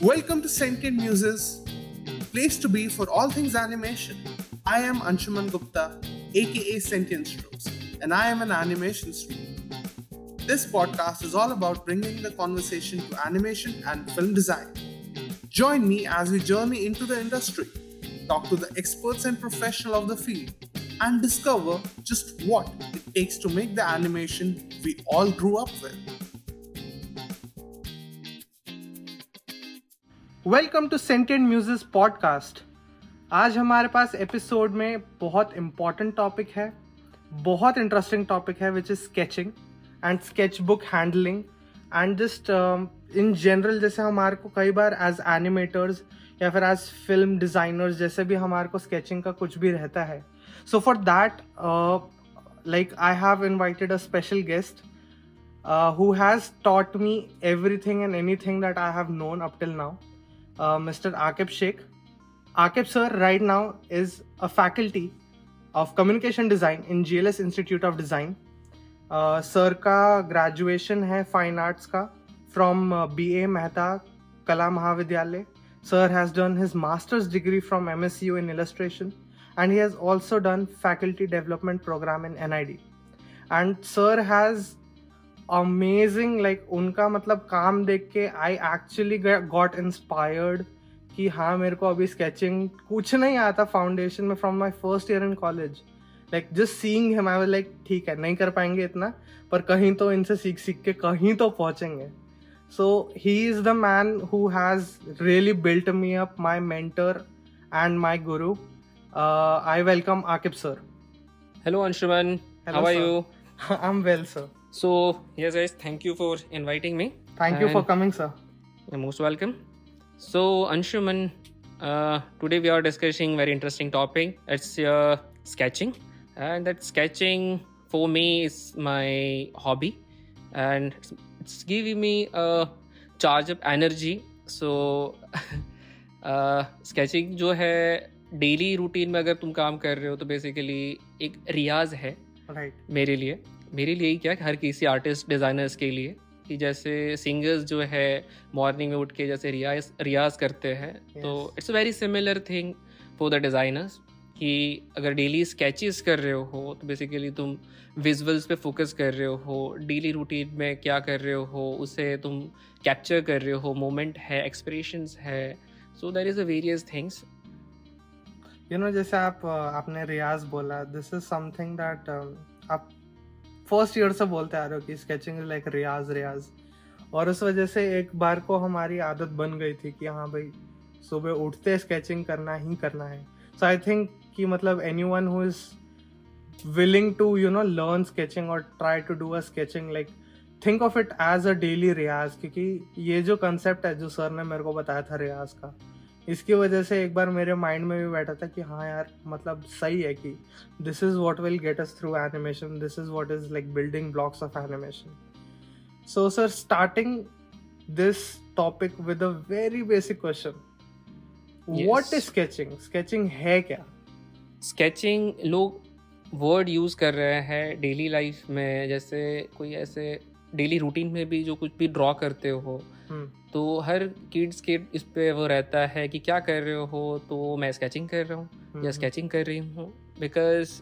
Welcome to Sentient Muses, place to be for all things animation. I am Anshuman Gupta, aka Sentient Strokes, and I am an animation student. This podcast is all about bringing the conversation to animation and film design. Join me as we journey into the industry, talk to the experts and professionals of the field, and discover just what it takes to make the animation we all grew up with. Welcome to scented music podcast. आज हमारे पास episode में बहुत important topic है, बहुत interesting topic है which is sketching and sketchbook handling and just in general जैसे हमारे को कई बार एज एनिमेटर्स या फिर एज फ़िल्म डिज़ाइनर्स जैसे भी हमारे को स्केचिंग का कुछ भी रहता है। So for that like I have invited a special guest who has taught me everything and anything that I have known up till now uh, Mr. Akib Sheikh. Akib sir right now is a faculty of communication design in GLS Institute of Design. Uh, sir का graduation है fine arts का from uh, BA Mehta Kala Mahavidyalaya. Sir has done his master's degree from MSU in illustration and he has also done faculty development program in NID. And sir has amazing like उनका मतलब काम देख के I actually got inspired कि हाँ मेरे को अभी स्केचिंग कुछ नहीं आता फाउंडेशन में from my first year in college like just seeing him I like ठीक है नहीं कर पाएँगे इतना पर कहीं तो इनसे सीख सीख के कहीं तो पहुँचेंगे. So he is the man who has really built me up my mentor and my guru I welcome Akib sir hello Anshuman how are you I am well sir So, yes, guys, thank you for inviting me. Thank and you for coming, sir. You're most welcome. So, Anshuman, uh, today we are discussing very interesting topic. It's uh, sketching, and that sketching for me is my hobby, and it's, it's giving me a charge of energy. So, uh, sketching जो है daily routine में अगर तुम काम कर रहे हो तो बेसिकली एक रियाज है right. मेरे लिए मेरे लिए ही क्या हर किसी आर्टिस्ट डिज़ाइनर्स के लिए कि जैसे सिंगर्स जो है मॉर्निंग में उठ के जैसे रियाज रियाज करते हैं yes. तो it's a very similar thing for the designers कि अगर डेली स्केचेस कर रहे हो तो बेसिकली तुम विजुअल्स पे फोकस कर रहे हो डेली रूटीन में क्या कर रहे हो उसे तुम कैप्चर कर रहे हो मोमेंट है एक्सप्रेशंस है so there is a various things you know जैसे आप आपने रियाज बोला दिस इज़ समथिंग दैट आप फ़र्स्ट ईयर से बोलते आ रहे हो कि स्केचिंग लाइक रियाज रियाज। और उस वजह से एक बार को हमारी आदत बन गई थी कि हाँ भाई, सुबह उठते स्केचिंग करना ही करना है। सो आई थिंक कि मतलब anyone who is willing to you know learn sketching और try to do a sketching like think of it as a daily रियाज, क्योंकि ये जो कंसेप्ट है, जो सर ने मेरे को बताया था रियाज का इसकी वजह से एक बार मेरे माइंड में भी बैठा था कि हाँ यार मतलब सही है कि this is what will get us through animation this is what is like building blocks of animation so sir starting this topic with a very basic question what is sketching sketching है क्या? Sketching लोग word use कर रहे हैं daily life में जैसे कोई ऐसे डेली रूटीन में भी जो कुछ भी ड्रॉ करते हो। तो हर किड्स के इस पे वो रहता है कि क्या कर रहे हो तो मैं स्केचिंग कर रहा हूँ या स्केचिंग हम्म। कर रही हूँ। बिकॉज़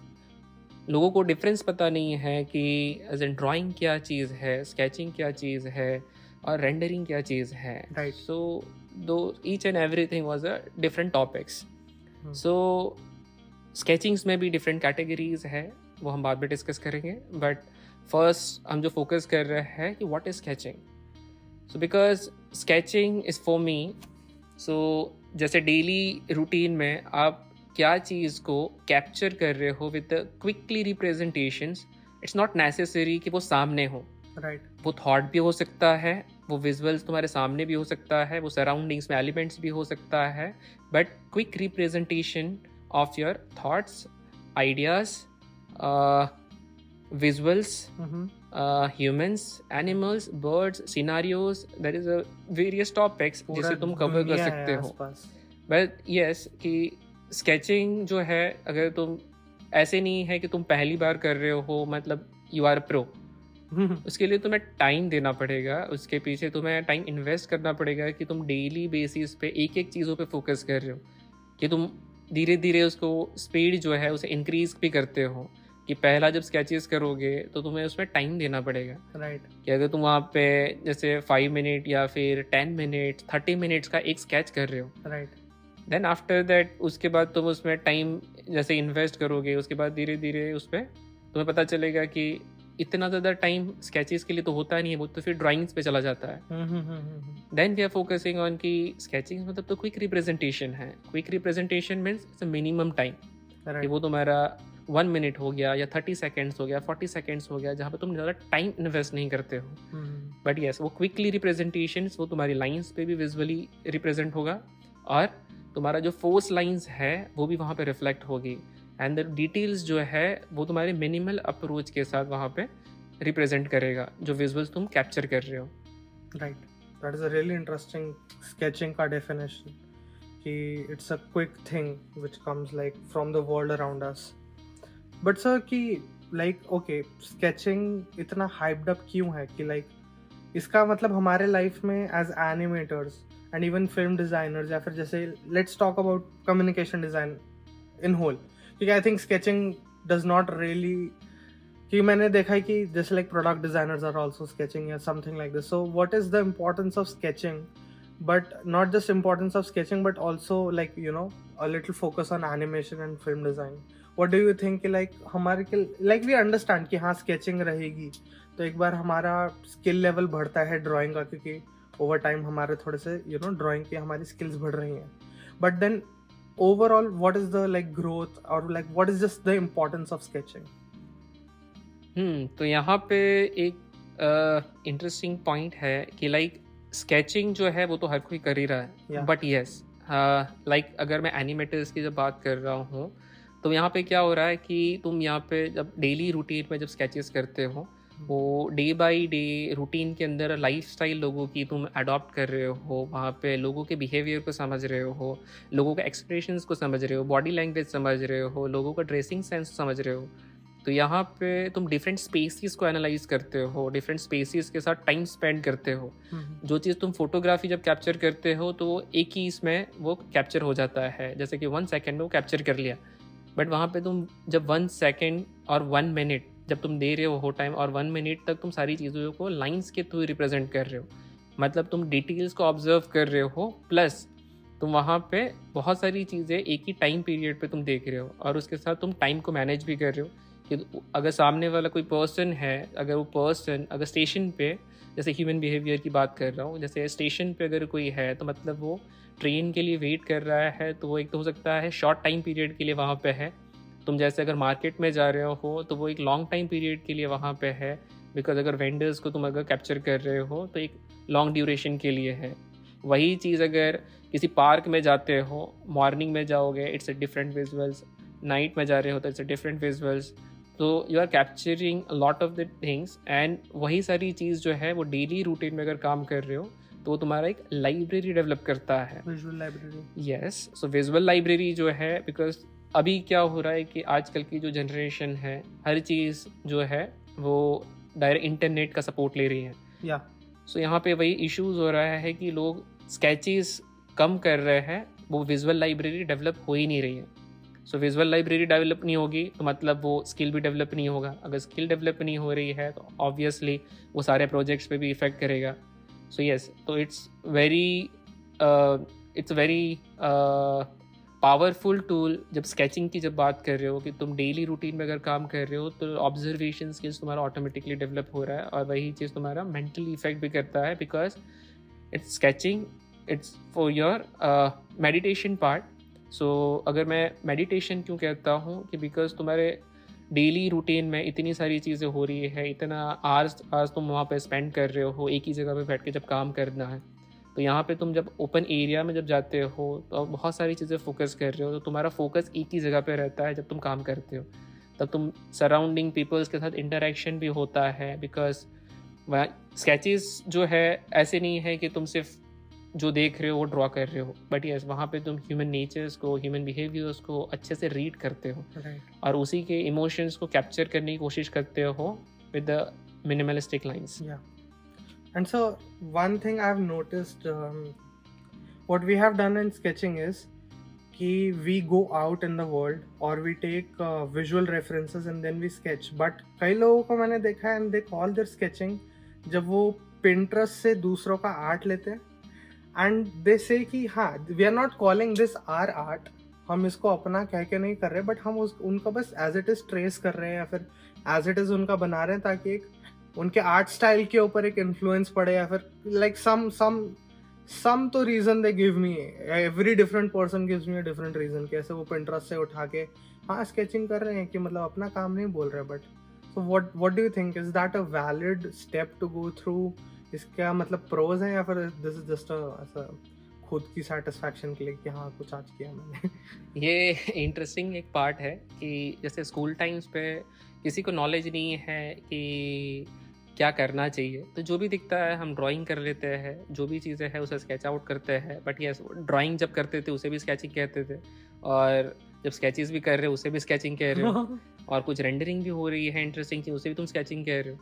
लोगों को डिफरेंस पता नहीं है कि एज एन ड्राइंग क्या चीज़ है स्केचिंग क्या चीज़ है और रेंडरिंग क्या चीज़ है। Right so to each and everything was a different topics so sketchings में भी डिफरेंट कैटेगरीज है वो हम बाद में डिस्कस करेंगे। बट फ़र्स्ट हम जो फोकस कर रहे हैं कि what is sketching so because sketching is for me so जैसे डेली रूटीन में आप क्या चीज़ को कैप्चर कर रहे हो with quickly representation it's not necessary कि वो सामने हो राइट right. वो थॉट भी हो सकता है वो विजुअल्स तुम्हारे सामने भी हो सकता है वो सराउंडिंग्स में एलिमेंट्स भी हो सकता है but quick representation of your thoughts ideas visuals, mm-hmm. Uh, humans, animals, birds, scenarios. There is a various topics जिसे तुम कवर कर सकते हो। बट यस कि स्केचिंग जो है अगर तुम ऐसे नहीं है कि तुम पहली बार कर रहे हो मतलब यू आर प्रो उसके लिए तुम्हें टाइम देना पड़ेगा उसके पीछे तुम्हें टाइम इन्वेस्ट करना पड़ेगा कि तुम डेली बेसिस पे एक एक चीज़ों पे फोकस कर रहे हो कि तुम धीरे धीरे उसको स्पीड जो है उसे इंक्रीज भी करते हो। कि पहला जब स्केचेस करोगे तो तुम्हें उसमें टाइम देना पड़ेगा। Right right. कि अगर तुम वहाँ पे जैसे फाइव मिनट या फिर टेन मिनट थर्टी मिनट्स का एक स्केच कर रहे हो। राइट देन आफ्टर दैट उसके बाद तुम उसमें टाइम जैसे इन्वेस्ट करोगे उसके बाद धीरे धीरे उस पर तुम्हें पता चलेगा कि इतना ज़्यादा टाइम स्केचेस के लिए तो होता नहीं है वो तो फिर ड्राइंग्स पे चला जाता है। Then we are focusing on की स्केचिंग मतलब तो क्विक रिप्रेजेंटेशन है। Quick representation means minimum time वो तुम्हारा वन मिनट हो गया या थर्टी सेकेंड्स हो गया फोर्टी सेकेंड्स हो गया जहाँ पे तुम ज़्यादा टाइम इन्वेस्ट नहीं करते हो। बट येस वो क्विकली रिप्रेजेंटेशन वो तुम्हारी लाइन्स पे भी विजुअली रिप्रेजेंट होगा और तुम्हारा जो फोर्स लाइन्स है वो भी वहाँ पे रिफ्लेक्ट होगी। एंड द डिटेल्स जो है वो तुम्हारे मिनिमल अप्रोच के साथ वहाँ पे रिप्रेजेंट करेगा जो विजुअल्स तुम कैप्चर कर रहे हो। Right that is a really interesting sketching का डेफिनेशन कि it's a quick thing which comes like from the world around us but sir कि लाइक ओके स्केचिंग इतना हाइप्ड अप क्यों है कि लाइक like, इसका मतलब हमारे लाइफ में as animators and even film designers या फिर जैसे let's talk about communication design in whole क्योंकि I think sketching does not really कि मैंने देखा है कि जैसे like product designers are also sketching या something like this so what is the importance of sketching but not just importance of sketching but also like you know a little focus on animation and film design what do you think कि like हमारे के like we understand कि हाँ sketching रहेगी। तो एक बार हमारा skill level बढ़ता है ड्राइंग का क्योंकि ओवर टाइम हमारे थोड़े से यू नो ड्राइंग की हमारी स्किल्स बढ़ रही हैं। But then overall what is the like growth और like what is just the importance of sketching hmm तो यहाँ पे एक इंटरेस्टिंग uh, पॉइंट है कि लाइक like, स्केचिंग जो है वो तो हर कोई कर ही रहा है। बट यस लाइक अगर मैं एनिमेटर्स की जब बात कर रहा हूँ तो यहाँ पे क्या हो रहा है कि तुम यहाँ पे जब डेली रूटीन में जब स्केचेस करते हो वो डे बाय डे रूटीन के अंदर लाइफस्टाइल लोगों की तुम अडॉप्ट कर रहे हो वहाँ पे लोगों के बिहेवियर को समझ रहे हो लोगों के एक्सप्रेशंस को समझ रहे हो बॉडी लैंग्वेज समझ रहे हो लोगों का ड्रेसिंग सेंस समझ रहे हो। तो यहाँ पे तुम डिफरेंट स्पेसिस को एनालाइज करते हो डिफरेंट स्पेसिस के साथ टाइम स्पेंड करते हो। हम्म। जो चीज़ तुम फोटोग्राफी जब कैप्चर करते हो तो एक ही इसमें वो कैप्चर हो जाता है जैसे कि वन सेकेंड में वो कैप्चर कर लिया। बट वहाँ पे तुम जब वन सेकेंड और वन मिनट जब तुम दे रहे हो टाइम और वन मिनट तक तुम सारी चीज़ों को लाइन्स के थ्रू रिप्रेजेंट कर रहे हो। मतलब तुम डिटेल्स को ऑब्ज़र्व कर रहे हो प्लस तुम वहाँ पे बहुत सारी चीज़ें एक ही टाइम पीरियड पे तुम देख रहे हो और उसके साथ तुम टाइम को मैनेज भी कर रहे हो। कि अगर सामने वाला कोई पर्सन है, अगर वो पर्सन अगर स्टेशन पे, जैसे ह्यूमन बिहेवियर की बात कर रहा हूँ, जैसे स्टेशन पे अगर कोई है तो मतलब वो ट्रेन के लिए वेट कर रहा है तो वो एक तो हो सकता है शॉर्ट टाइम पीरियड के लिए वहाँ पे है। तुम जैसे अगर मार्केट में जा रहे हो तो वो एक लॉन्ग टाइम पीरियड के लिए वहाँ पे है, बिकॉज़ अगर वेंडर्स को तुम अगर कैप्चर कर रहे हो तो एक लॉन्ग ड्यूरेशन के लिए है। वही चीज़ अगर किसी पार्क में जाते हो, मॉर्निंग में जाओगे, it's a different visuals. Night में जा रहे हो तो इट्स अ डिफरेंट विजुअल्स। तो you are capturing lot of the things, and वही सारी चीज़ जो है, वो डेली रूटीन में अगर काम कर रहे हो तो वो तुम्हारा एक लाइब्रेरी डेवलप करता है। Visual library yes so visual library जो है बिकॉज़ अभी क्या हो रहा है कि आजकल की जो जनरेशन है हर चीज़ जो है वो डायरेक्ट इंटरनेट का सपोर्ट ले रही है। या सो यहाँ पे वही इश्यूज़ हो रहा है कि लोग स्केचेस कम कर रहे हैं वो विजुअल लाइब्रेरी डेवलप हो ही नहीं रही है। सो विजुअल लाइब्रेरी डेवलप नहीं होगी तो मतलब वो स्किल भी डेवलप नहीं होगा। अगर स्किल डेवलप नहीं हो रही है तो ऑब्वियसली वो सारे प्रोजेक्ट्स पे भी इफ़ेक्ट करेगा। So यस तो it's very it's very powerful tool जब स्केचिंग की जब बात कर रहे हो कि तुम डेली रूटीन में अगर काम कर रहे हो तो ऑब्जर्वेशन स्किल्स तुम्हारा ऑटोमेटिकली डेवलप हो रहा है और वही चीज़ तुम्हारा मेंटली इफ़ेक्ट भी करता है because it's sketching it's for your meditation part so अगर मैं मेडिटेशन क्यों कहता हूँ कि बिकॉज़ तुम्हारे डेली रूटीन में इतनी सारी चीज़ें हो रही है, इतना आर्स आज तुम वहाँ पे स्पेंड कर रहे हो, एक ही जगह पे बैठ के जब काम करना है तो यहाँ पे तुम जब ओपन एरिया में जब जाते हो तो बहुत सारी चीज़ें फोकस कर रहे हो तो तुम्हारा फोकस एक ही जगह पे रहता है जब तुम काम करते हो। तब तुम सराउंडिंग पीपल्स के साथ इंटरेक्शन भी होता है बिकॉज़ स्केचेस जो है, ऐसे नहीं है कि तुम सिर्फ़ जो देख रहे हो वो ड्रॉ कर रहे हो। बट यस वहाँ पे तुम ह्यूमन नेचर्स को ह्यूमन बिहेवियर्स को अच्छे से रीड करते हो। Right. और उसी के इमोशंस को कैप्चर करने की कोशिश करते हो with the lines yeah. And so one thing i've noticed um, what we have done in sketching is कि we go out in the world और we take visual references and then we sketch but कई लोगों को मैंने देखा है and they call their sketching जब वो पिंट्रस्ट से दूसरों का आर्ट लेते हैं एंड दे से कि हाँ we are not calling this our art हम इसको अपना कह के नहीं कर रहे बट हम उस, उनका बस एज इट इज़ ट्रेस कर रहे हैं या फिर एज इट इज़ उनका बना रहे हैं ताकि एक उनके आर्ट स्टाइल के ऊपर एक इन्फ्लुएंस पड़े या फिर लाइक सम सम सम तो reason they give me every different person gives me different reason कैसे वो पिंटरेस्ट से उठा के हाँ स्केचिंग कर रहे हैं कि मतलब अपना काम नहीं बोल रहे but so what what do you think is that a valid step to go through इसका मतलब प्रोज है या फिर दिस इज़ जस्ट ऐसा खुद की सेटिस्फैक्शन के लिए कि हाँ कुछ आज किया मैंने? ये इंटरेस्टिंग एक पार्ट है कि जैसे स्कूल टाइम्स पे किसी को नॉलेज नहीं है कि क्या करना चाहिए तो जो भी दिखता है हम ड्राइंग कर लेते हैं जो भी चीज़ें हैं उसे स्केच आउट करते हैं। बट यस ड्राइंग जब करते थे उसे भी स्केचिंग कहते थे। और जब स्केचेस भी कर रहे हो उसे भी स्केचिंग कह रहे हो। और कुछ रेंडरिंग भी हो रही है इंटरेस्टिंग चीज़ उसे भी तुम स्केचिंग कह रहे हो।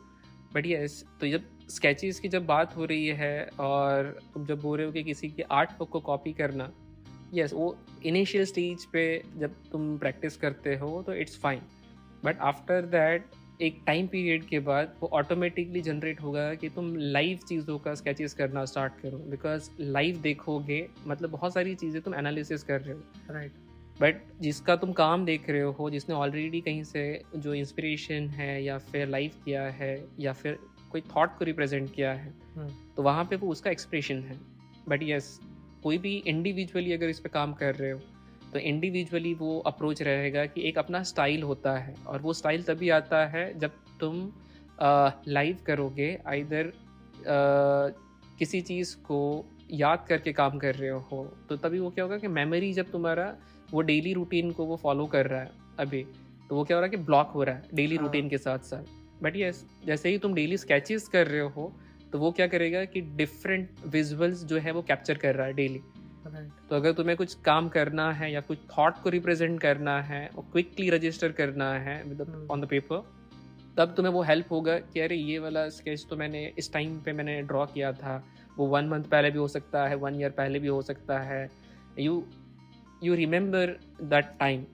बट यस तो जब स्केचेस की जब बात हो रही है और तुम जब बोल रहे हो कि किसी के आर्ट बुक को कॉपी करना यस yes, वो इनिशियल स्टेज पे जब तुम प्रैक्टिस करते हो तो it's fine but after that एक टाइम पीरियड के बाद वो ऑटोमेटिकली जनरेट होगा कि तुम लाइव चीज़ों का स्केचेस करना स्टार्ट करो बिकॉज़ लाइव देखोगे मतलब बहुत सारी चीज़ें तुम एनालिसिस कर रहे हो। राइट बट जिसका तुम काम देख रहे हो जिसने ऑलरेडी कहीं से जो इंस्पिरेशन है या फिर लाइव किया है या फिर कोई थॉट को रिप्रेजेंट किया है हम्म। तो वहाँ पे वो उसका एक्सप्रेशन है बट यस कोई भी इंडिविजुअली अगर इस पर काम कर रहे हो तो इंडिविजुअली वो अप्रोच रहेगा कि एक अपना स्टाइल होता है और वो स्टाइल तभी आता है जब तुम लाइव करोगे आइधर किसी चीज़ को याद करके काम कर रहे हो तो तभी वो क्या होगा कि मेमोरी जब तुम्हारा वो डेली रूटीन को वो फॉलो कर रहा है अभी तो वो क्या हो रहा है कि ब्लॉक हो रहा है डेली रूटीन हाँ। के साथ साथ बट यस जैसे ही तुम डेली स्केचेस कर रहे हो तो वो क्या करेगा कि डिफरेंट विजुअल्स जो है वो कैप्चर कर रहा है डेली तो अगर तुम्हें कुछ काम करना है या कुछ थॉट को रिप्रेजेंट करना है और क्विकली रजिस्टर करना है ऑन द पेपर तब तुम्हें वो हेल्प होगा कि अरे ये वाला स्केच तो मैंने इस टाइम पे मैंने ड्रॉ किया था। वो वन मंथ पहले भी हो सकता है वन ईयर पहले भी हो सकता है। You you remember that time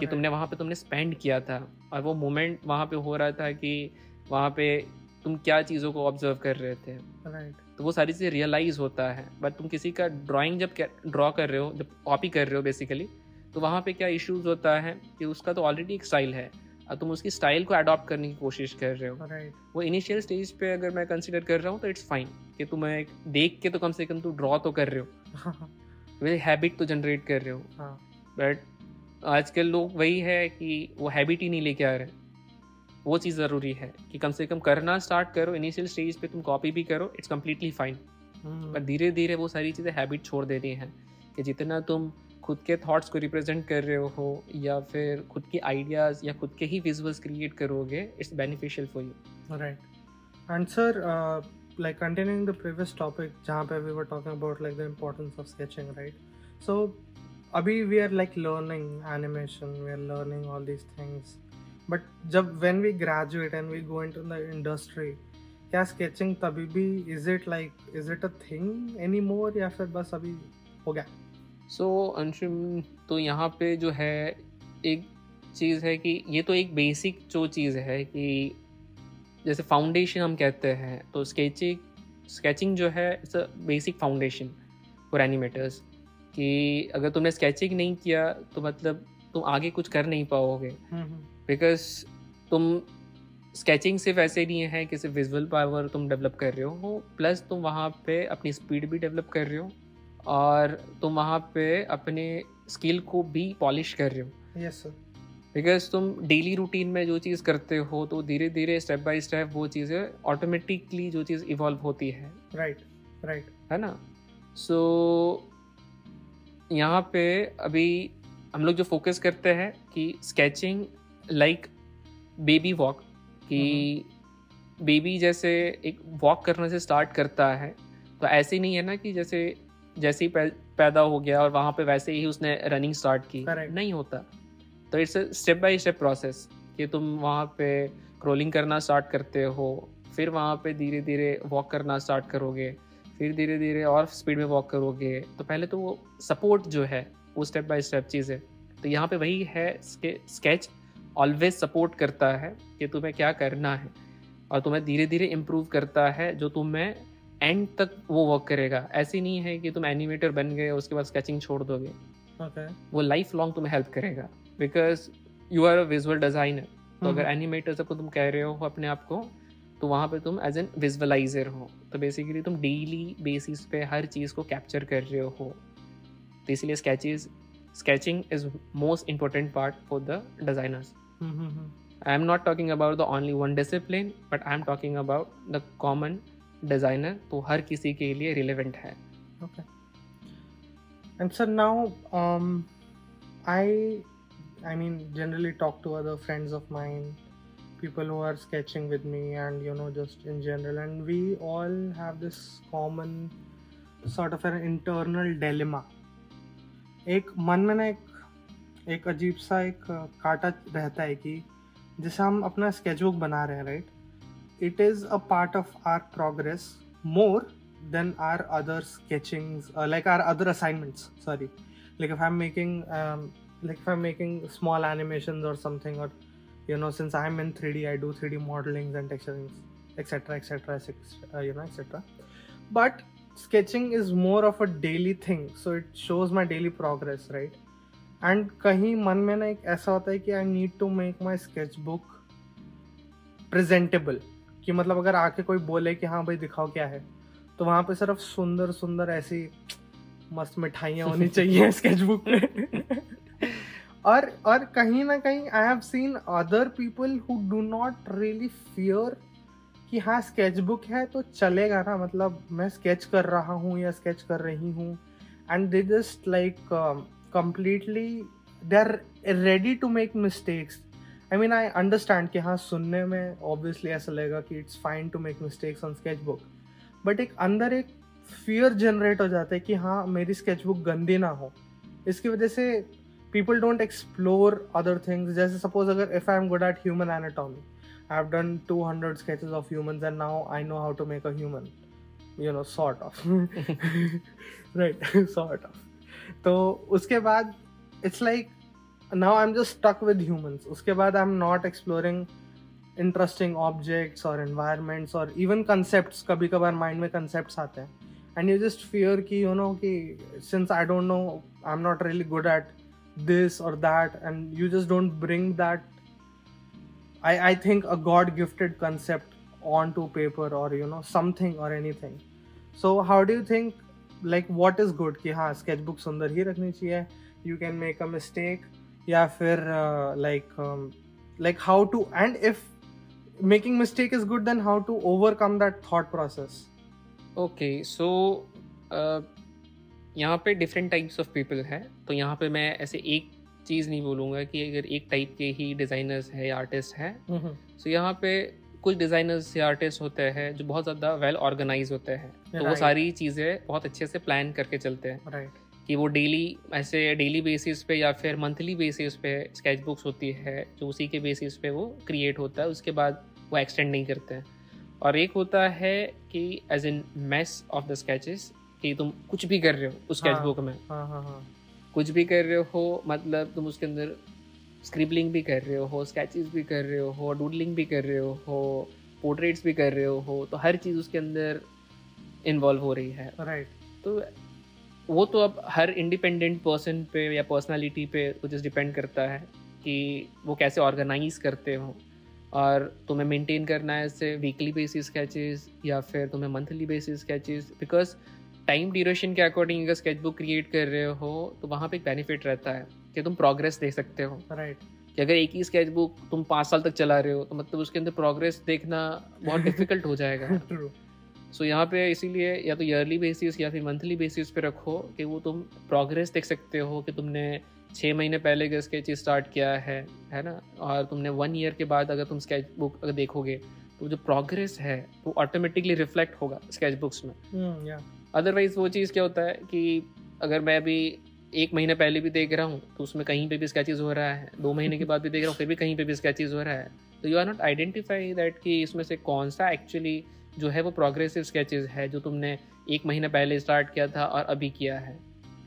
कि तुमने वहाँ पे तुमने स्पेंड किया था। और वो मोमेंट वहाँ पे हो रहा था कि वहाँ पे तुम क्या चीज़ों को ऑब्ज़र्व कर रहे थे। राइट तो वो सारी चीज़ें रियलाइज़ होता है। बट तुम किसी का ड्राइंग जब ड्रॉ कर रहे हो जब कॉपी कर रहे हो बेसिकली तो वहाँ पे क्या इश्यूज़ होता है कि उसका तो ऑलरेडी एक स्टाइल है। और तुम उसकी स्टाइल को अडॉप्ट करने की कोशिश कर रहे हो। Right. वो इनिशियल स्टेज पे अगर मैं कंसिडर कर रहा हूँ तो इट्स फाइन कि तुम एक देख के तो कम से कम तुम ड्रॉ तो कर रहे हो। वे हैबिट तो जनरेट कर रहे हो। बट हाँ। आजकल लोग वही है कि वो हैबिट ही नहीं लेके आ रहे। वो चीज़ ज़रूरी है कि कम से कम करना स्टार्ट करो इनिशियल स्टेज पे तुम कॉपी भी करो इट्स कम्प्लीटली फाइन पर धीरे धीरे वो सारी चीज़ें हैबिट छोड़ देनी हैं कि जितना तुम खुद के थॉट्स को रिप्रेजेंट कर रहे हो या फिर खुद के आइडियाज़ या खुद के ही विजुअल्स क्रिएट करोगे it's beneficial for you right and sir like continuing the previous topic जहाँ पे we were talking about like the importance of sketching right? So अभी we are like learning animation we are learning all these things. But जब when we graduate and we go into the industry क्या sketching तभी भी is it like is it a thing any more या फिर बस अभी हो गया? सो so, अंशुम तो यहाँ पे जो है एक चीज़ है कि ये तो एक बेसिक जो चीज़ है कि जैसे फाउंडेशन हम कहते हैं तो स्केचिंग स्केचिंग जो है it's a basic foundation for animators कि अगर तुमने स्केचिंग नहीं किया तो मतलब तुम आगे कुछ कर नहीं पाओगे। हम्म, हम्म। बिकॉज़ तुम स्केचिंग सिर्फ़ ऐसे नहीं है कि सिर्फ़ विजुअल पावर तुम डेवलप कर रहे हो प्लस तुम वहाँ पे अपनी स्पीड भी डेवलप कर रहे हो और तुम वहाँ पे अपने स्किल को भी पॉलिश कर रहे हो। यस सर बिकॉज़ तुम डेली रूटीन में जो चीज़ करते हो तो धीरे धीरे स्टेप बाय स्टेप वो चीज़ें ऑटोमेटिकली जो चीज़ इवॉल्व होती है। Right right, right right. है ना? सो so, यहाँ पे अभी हम लोग जो फोकस करते हैं कि स्केचिंग लाइक बेबी वॉक कि बेबी हम्म। जैसे एक वॉक करने से स्टार्ट करता है तो ऐसे नहीं है ना कि जैसे जैसे ही पैदा हो गया और वहाँ पे वैसे ही उसने रनिंग स्टार्ट की Correct. नहीं होता तो it's step by step process कि तुम वहाँ पे क्रोलिंग करना स्टार्ट करते हो फिर वहाँ पे धीरे धीरे वॉक करना स्टार्ट करोगे फिर धीरे धीरे और स्पीड में वॉक करोगे। तो पहले तो वो सपोर्ट जो है वो स्टेप बाय स्टेप चीज़। है तो यहाँ पे वही है स्केच ऑलवेज सपोर्ट करता है कि तुम्हें क्या करना है। और तुम्हें धीरे धीरे इम्प्रूव करता है जो तुम्हें एंड तक वो वर्क करेगा। ऐसी नहीं है कि तुम एनिमेटर बन गए उसके बाद स्केचिंग छोड़ दोगे। Okay. वो लाइफ लॉन्ग तुम्हें हेल्प करेगा। Because you are a visual designer तो अगर एनिमेटर सबको तुम कह रहे हो अपने आप को तो वहाँ पे तुम एज एन विजुअलाइजर हो। तो बेसिकली तुम डेली बेसिस पे हर चीज़ को कैप्चर कर रहे हो। तो इसलिए sketches sketching is most important part for the designers I am not talking about the only one discipline but I am talking about the common designer तो हर किसी के लिए रिलेवेंट है। Okay. And so now um i i mean generally talk to other friends of mine people who are sketching with me and you know just in general and we all have this common sort of an internal dilemma एक मन में ना एक एक अजीब सा एक काटा रहता है कि जैसे हम अपना स्केचबुक बना रहे हैं right it is a part of our progress more than our other sketchings like our other assignments sorry like if i'm making um, like if i'm making small animations or something or you know since i'm in 3d i do 3d modelings and texturings etc etc uh, you know etc but sketching is more of a daily thing so it shows my daily progress right and कहीं मन में ना एक ऐसा होता है कि I need to make my sketch book presentable कि मतलब अगर आके कोई बोले कि हाँ भाई दिखाओ क्या है तो वहाँ पे सिर्फ़ सुंदर सुंदर ऐसी मस्त मिठाइयाँ होनी चाहिए स्केच बुक में और और कहीं ना कहीं I have seen other people who do not really fear कि हाँ स्केच बुक है तो चलेगा ना। मतलब मैं स्केच कर रहा हूँ या स्केच कर रही हूँ। And they just like completely they are ready to make mistakes I mean I understand कि हाँ सुनने में ऑब्वियसली ऐसा लगेगा कि it's fine to make mistakes on sketch book but एक अंदर एक फियर जनरेट हो जाता है कि हाँ मेरी स्केच बुक गंदी ना हो। इसकी वजह से people don't explore other things जैसे सपोज़ अगर if I am good at human anatomy I have done 200 sketches of humans and now I know how to make a human. You know sort of. Right sort of. तो उसके बाद it's like now I am just stuck with humans उसके बाद I am not exploring interesting objects और environments और even concept कभी कभार mind में कंसेप्ट आते हैं. एंड यू जस्ट फियर कि यू नो कि since I don't know I am not really good at this or that and you just don't bring that i i think a god gifted concept onto paper or you know something or anything so how do you think like what is good कि हाँ sketchbook सुंदर ही रखनी चाहिए you can make a mistake या फिर uh, like um, like how to and if making mistake is good then how to overcome that thought process okay so यहाँ पे different types of people हैं तो यहाँ पे मैं ऐसे एक चीज़ नहीं बोलूँगा कि अगर एक टाइप के ही डिज़ाइनर्स है या आर्टिस्ट हैं। सो यहाँ पे कुछ डिज़ाइनर्स या आर्टिस्ट होते हैं जो बहुत ज़्यादा वेल ऑर्गेनाइज होते हैं तो वो सारी चीज़ें बहुत अच्छे से प्लान करके चलते हैं। कि वो डेली ऐसे डेली बेसिस पे या फिर मंथली बेसिस पे स्केच बुक्स होती है जो उसी के बेसिस पे वो क्रिएट होता है उसके बाद वो एक्सटेंड नहीं करते हैं। और एक होता है कि as in mass of the sketches कि तुम कुछ भी कर रहे हो उस स्केच बुक में। हाँ हाँ हाँ। कुछ भी कर रहे हो मतलब तुम उसके अंदर स्क्रिबलिंग भी कर रहे हो स्केचेस भी कर रहे हो डूडलिंग भी कर रहे हो पोर्ट्रेट्स भी कर रहे हो तो हर चीज़ उसके अंदर इन्वॉल्व हो रही है। Right right. तो वो तो अब हर इंडिपेंडेंट पर्सन पे या पर्सनालिटी पे कुछ डिपेंड करता है कि वो कैसे ऑर्गेनाइज करते हो। और तुम्हें मेंटेन करना है इससे वीकली बेसिस स्केचेस या फिर तुम्हें monthly basis sketches because time duration के अकॉर्डिंग अगर स्केच बुक क्रिएट कर रहे हो तो वहाँ पे एक बेनिफिट रहता है कि तुम प्रोग्रेस देख सकते हो। Right right. कि अगर एक ही स्केच बुक तुम पाँच साल तक चला रहे हो तो मतलब उसके अंदर प्रोग्रेस देखना बहुत डिफ़िकल्ट हो जाएगा। सो यहाँ पे इसीलिए या तो ईयरली बेसिस या फिर मंथली बेसिस पे रखो कि वो तुम प्रोग्रेस देख सकते हो कि तुमने छः महीने पहले का स्केच स्टार्ट किया है है ना? और तुमने वन ईयर के बाद अगर तुम स्केच बुक अगर देखोगे तो जो प्रोग्रेस है वो ऑटोमेटिकली रिफ्लेक्ट होगा स्केच बुक्स में या अदरवाइज़ वो चीज़ क्या होता है कि अगर मैं अभी एक महीने पहले भी देख रहा हूँ तो उसमें कहीं पे भी स्केचेज हो रहा है। दो महीने के बाद भी देख रहा हूँ फिर भी कहीं पे भी स्केचेज हो रहा है। तो you are not identify that कि इसमें से कौन सा एक्चुअली जो है वो प्रोग्रेसिव स्केचेज है जो तुमने एक महीना पहले स्टार्ट किया था और अभी किया है।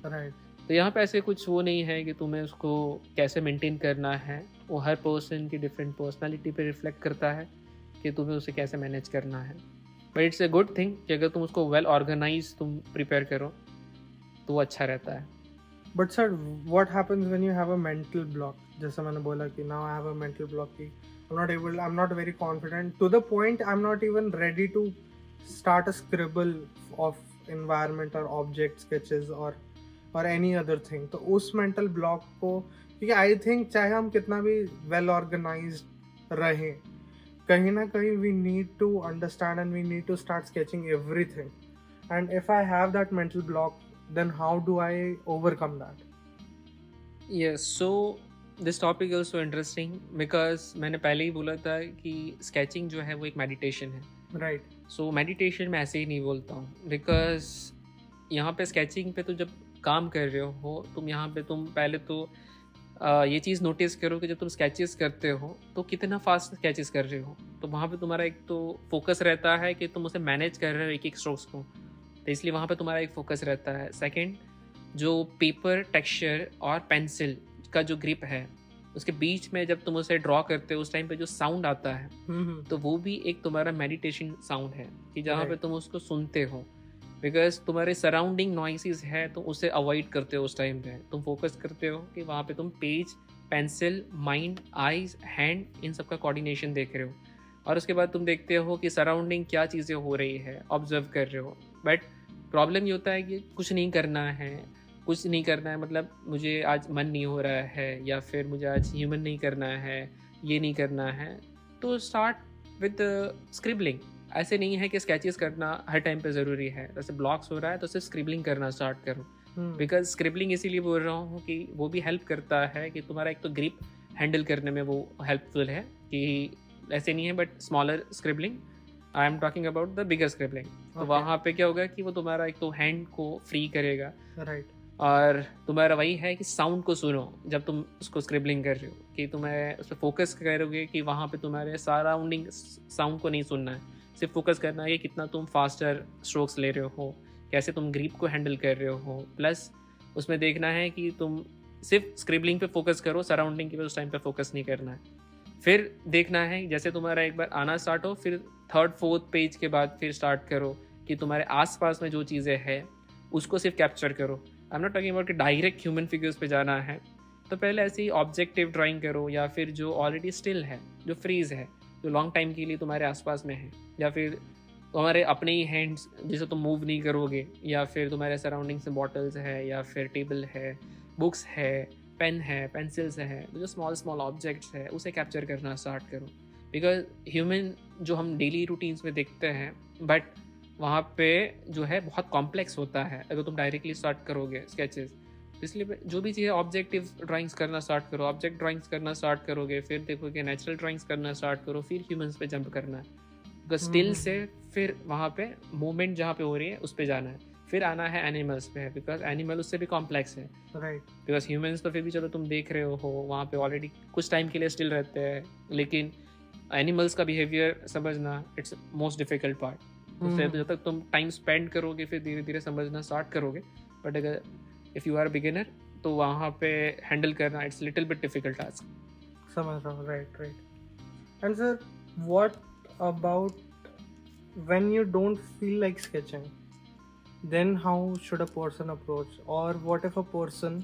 Right right. तो यहाँ पे ऐसे कुछ वो नहीं है कि तुम्हें उसको कैसे मेंटेन करना है। वो हर पर्सन की डिफरेंट पर्सनालिटी पे रिफ्लेक्ट करता है कि तुम्हें उसे कैसे मैनेज करना है। But it's a good thing कि अगर तुम उसको वेल well ऑर्गेनाइज तुम प्रिपेयर करो तो वो अच्छा रहता है। But sir what happens when you have a mental block जैसे मैंने बोला कि now I have a mental block की I not able I am not very confident to the point I am not even ready to start a scribble of environment और object sketches और और any other thing तो उस mental block को, क्योंकि I think चाहे हम कितना भी वेल ऑर्गेनाइज रहें कहीं ना कहीं we need to understand and we need to start sketching every thing and if I have that mental block then how do I overcome that yes so this topic is so interesting because मैंने पहले ही बोला था कि sketching जो है वो एक meditation है। राइट सो मेडिटेशन मैं ऐसे ही नहीं बोलता हूँ बिकॉज़ यहाँ पे स्केचिंग पे तो जब काम कर रहे हो तुम यहाँ पे तुम पहले तो ये चीज़ नोटिस करो कि जब तुम स्केचेस करते हो तो कितना फास्ट स्केचेस कर रहे हो? तो वहाँ पे तुम्हारा एक तो फोकस रहता है कि तुम उसे मैनेज कर रहे हो एक एक स्ट्रोक्स को। तो इसलिए वहाँ पे तुम्हारा एक फोकस रहता है। सेकंड जो पेपर टेक्सचर और पेंसिल का जो ग्रिप है उसके बीच में जब तुम उसे ड्रॉ करते हो उस टाइम पे जो साउंड आता है हम्म, हम्म। तो वो भी एक तुम्हारा मेडिटेशन साउंड है कि जहाँ पे तुम उसको सुनते हो। बिकॉज़ तुम्हारे सराउंडिंग नॉइसेस है, तुम उसे अवॉइड करते हो उस टाइम पे। तुम फोकस करते हो कि वहाँ पे तुम page pencil mind eyes hand इन सब का कोऑर्डिनेशन देख रहे हो। और उसके बाद तुम देखते हो कि सराउंडिंग क्या चीज़ें हो रही है ऑब्ज़र्व कर रहे हो। बट प्रॉब्लम ये होता है कि कुछ नहीं करना है, कुछ नहीं करना है मतलब मुझे आज मन नहीं हो रहा है, या फिर मुझे आज ह्यूमन नहीं करना है, ये नहीं करना है। तो स्टार्ट विद स्क्रिबलिंग ऐसे नहीं है कि स्केचेस करना हर टाइम पे ज़रूरी है। जैसे ब्लॉक्स हो रहा है तो सिर्फ़ स्क्रिबलिंग करना स्टार्ट करो। Because hmm. स्क्रिबलिंग इसीलिए बोल रहा हूँ कि वो भी हेल्प करता है कि तुम्हारा एक तो ग्रिप हैंडल करने में वो हेल्पफुल है कि ऐसे नहीं है but smaller scribbling I am talking about the bigger scribbling तो वहाँ पे क्या होगा कि वो तुम्हारा एक तो हैंड को फ्री करेगा। Right right. और तुम्हारा वही है कि साउंड को सुनो जब तुम उसको स्क्रिबलिंग कर रहे हो। कि तुम्हें उस पर फोकस करोगे कि वहाँ पे तुम्हारे सराउंडिंग साउंड को नहीं सुनना है। सिर्फ़ फोकस करना है कि कितना तुम फास्टर स्ट्रोक्स ले रहे हो, कैसे तुम ग्रीप को हैंडल कर रहे हो। प्लस उसमें देखना है कि तुम सिर्फ़ स्क्रिबलिंग पे फोकस करो सराउंडिंग के पे उस टाइम पे फोकस नहीं करना है। फिर देखना है, जैसे तुम्हारा एक बार आना स्टार्ट हो, फिर थर्ड फोर्थ पेज के बाद फिर स्टार्ट करो कि तुम्हारे आसपास में जो चीज़ें हैं, उसको सिर्फ़ कैप्चर करो। I am not talking about कि डायरेक्ट ह्यूमन फिगर्स पे जाना है। तो पहले ऐसे ही ऑब्जेक्टिव ड्राइंग करो या फिर जो ऑलरेडी स्टिल है, जो फ्रीज है, जो लॉन्ग टाइम के लिए तुम्हारे आसपास में है। या फिर तुम्हारे अपने ही हैंड्स जिसे तुम मूव नहीं करोगे, या फिर तुम्हारे सराउंडिंग्स में बॉटल्स है, या फिर टेबल है बुक्स है पेन है पेंसिल्स है जो स्मॉल स्मॉल ऑब्जेक्ट्स है, उसे कैप्चर करना स्टार्ट करो। बिकॉज़ ह्यूमन जो हम डेली रूटीन्स में देखते हैं बट वहाँ पे जो है बहुत कॉम्प्लेक्स होता है, अगर तुम डायरेक्टली स्टार्ट करोगे स्केचेस इसलिए जो भी चीज़ें ऑब्जेक्टिव ड्राइंग्स करना स्टार्ट करो ऑब्जेक्ट ड्राइंग्स करना स्टार्ट करोगे, फिर देखोगे नेचुरल ड्राइंग्स करना स्टार्ट करो, फिर ह्यूमंस पे जंप करना है। Still hmm. से फिर वहाँ पे मूवमेंट जहाँ पे हो रही है उस पर जाना है। फिर आना है एनिमल्स पे बिकॉज़ एनिमल उससे भी कॉम्प्लेक्स है। राइट बिकॉज़ ह्यूमंस तो फिर भी चलो तुम देख रहे हो वहाँ पे ऑलरेडी कुछ टाइम के लिए स्टिल रहते हैं लेकिन एनिमल्स का बिहेवियर समझना इट्स मोस्ट डिफ़िकल्ट पार्ट उससे जब तक तुम टाइम स्पेंड करोगे फिर धीरे धीरे समझना स्टार्ट करोगे। बट अगर इफ़ यू आर बिगिनर तो वहाँ पे हैंडल करना it's little bit difficult task समझ रहा हूँ right right and sir what about when you don't feel like sketching then how should a person approach और what if a person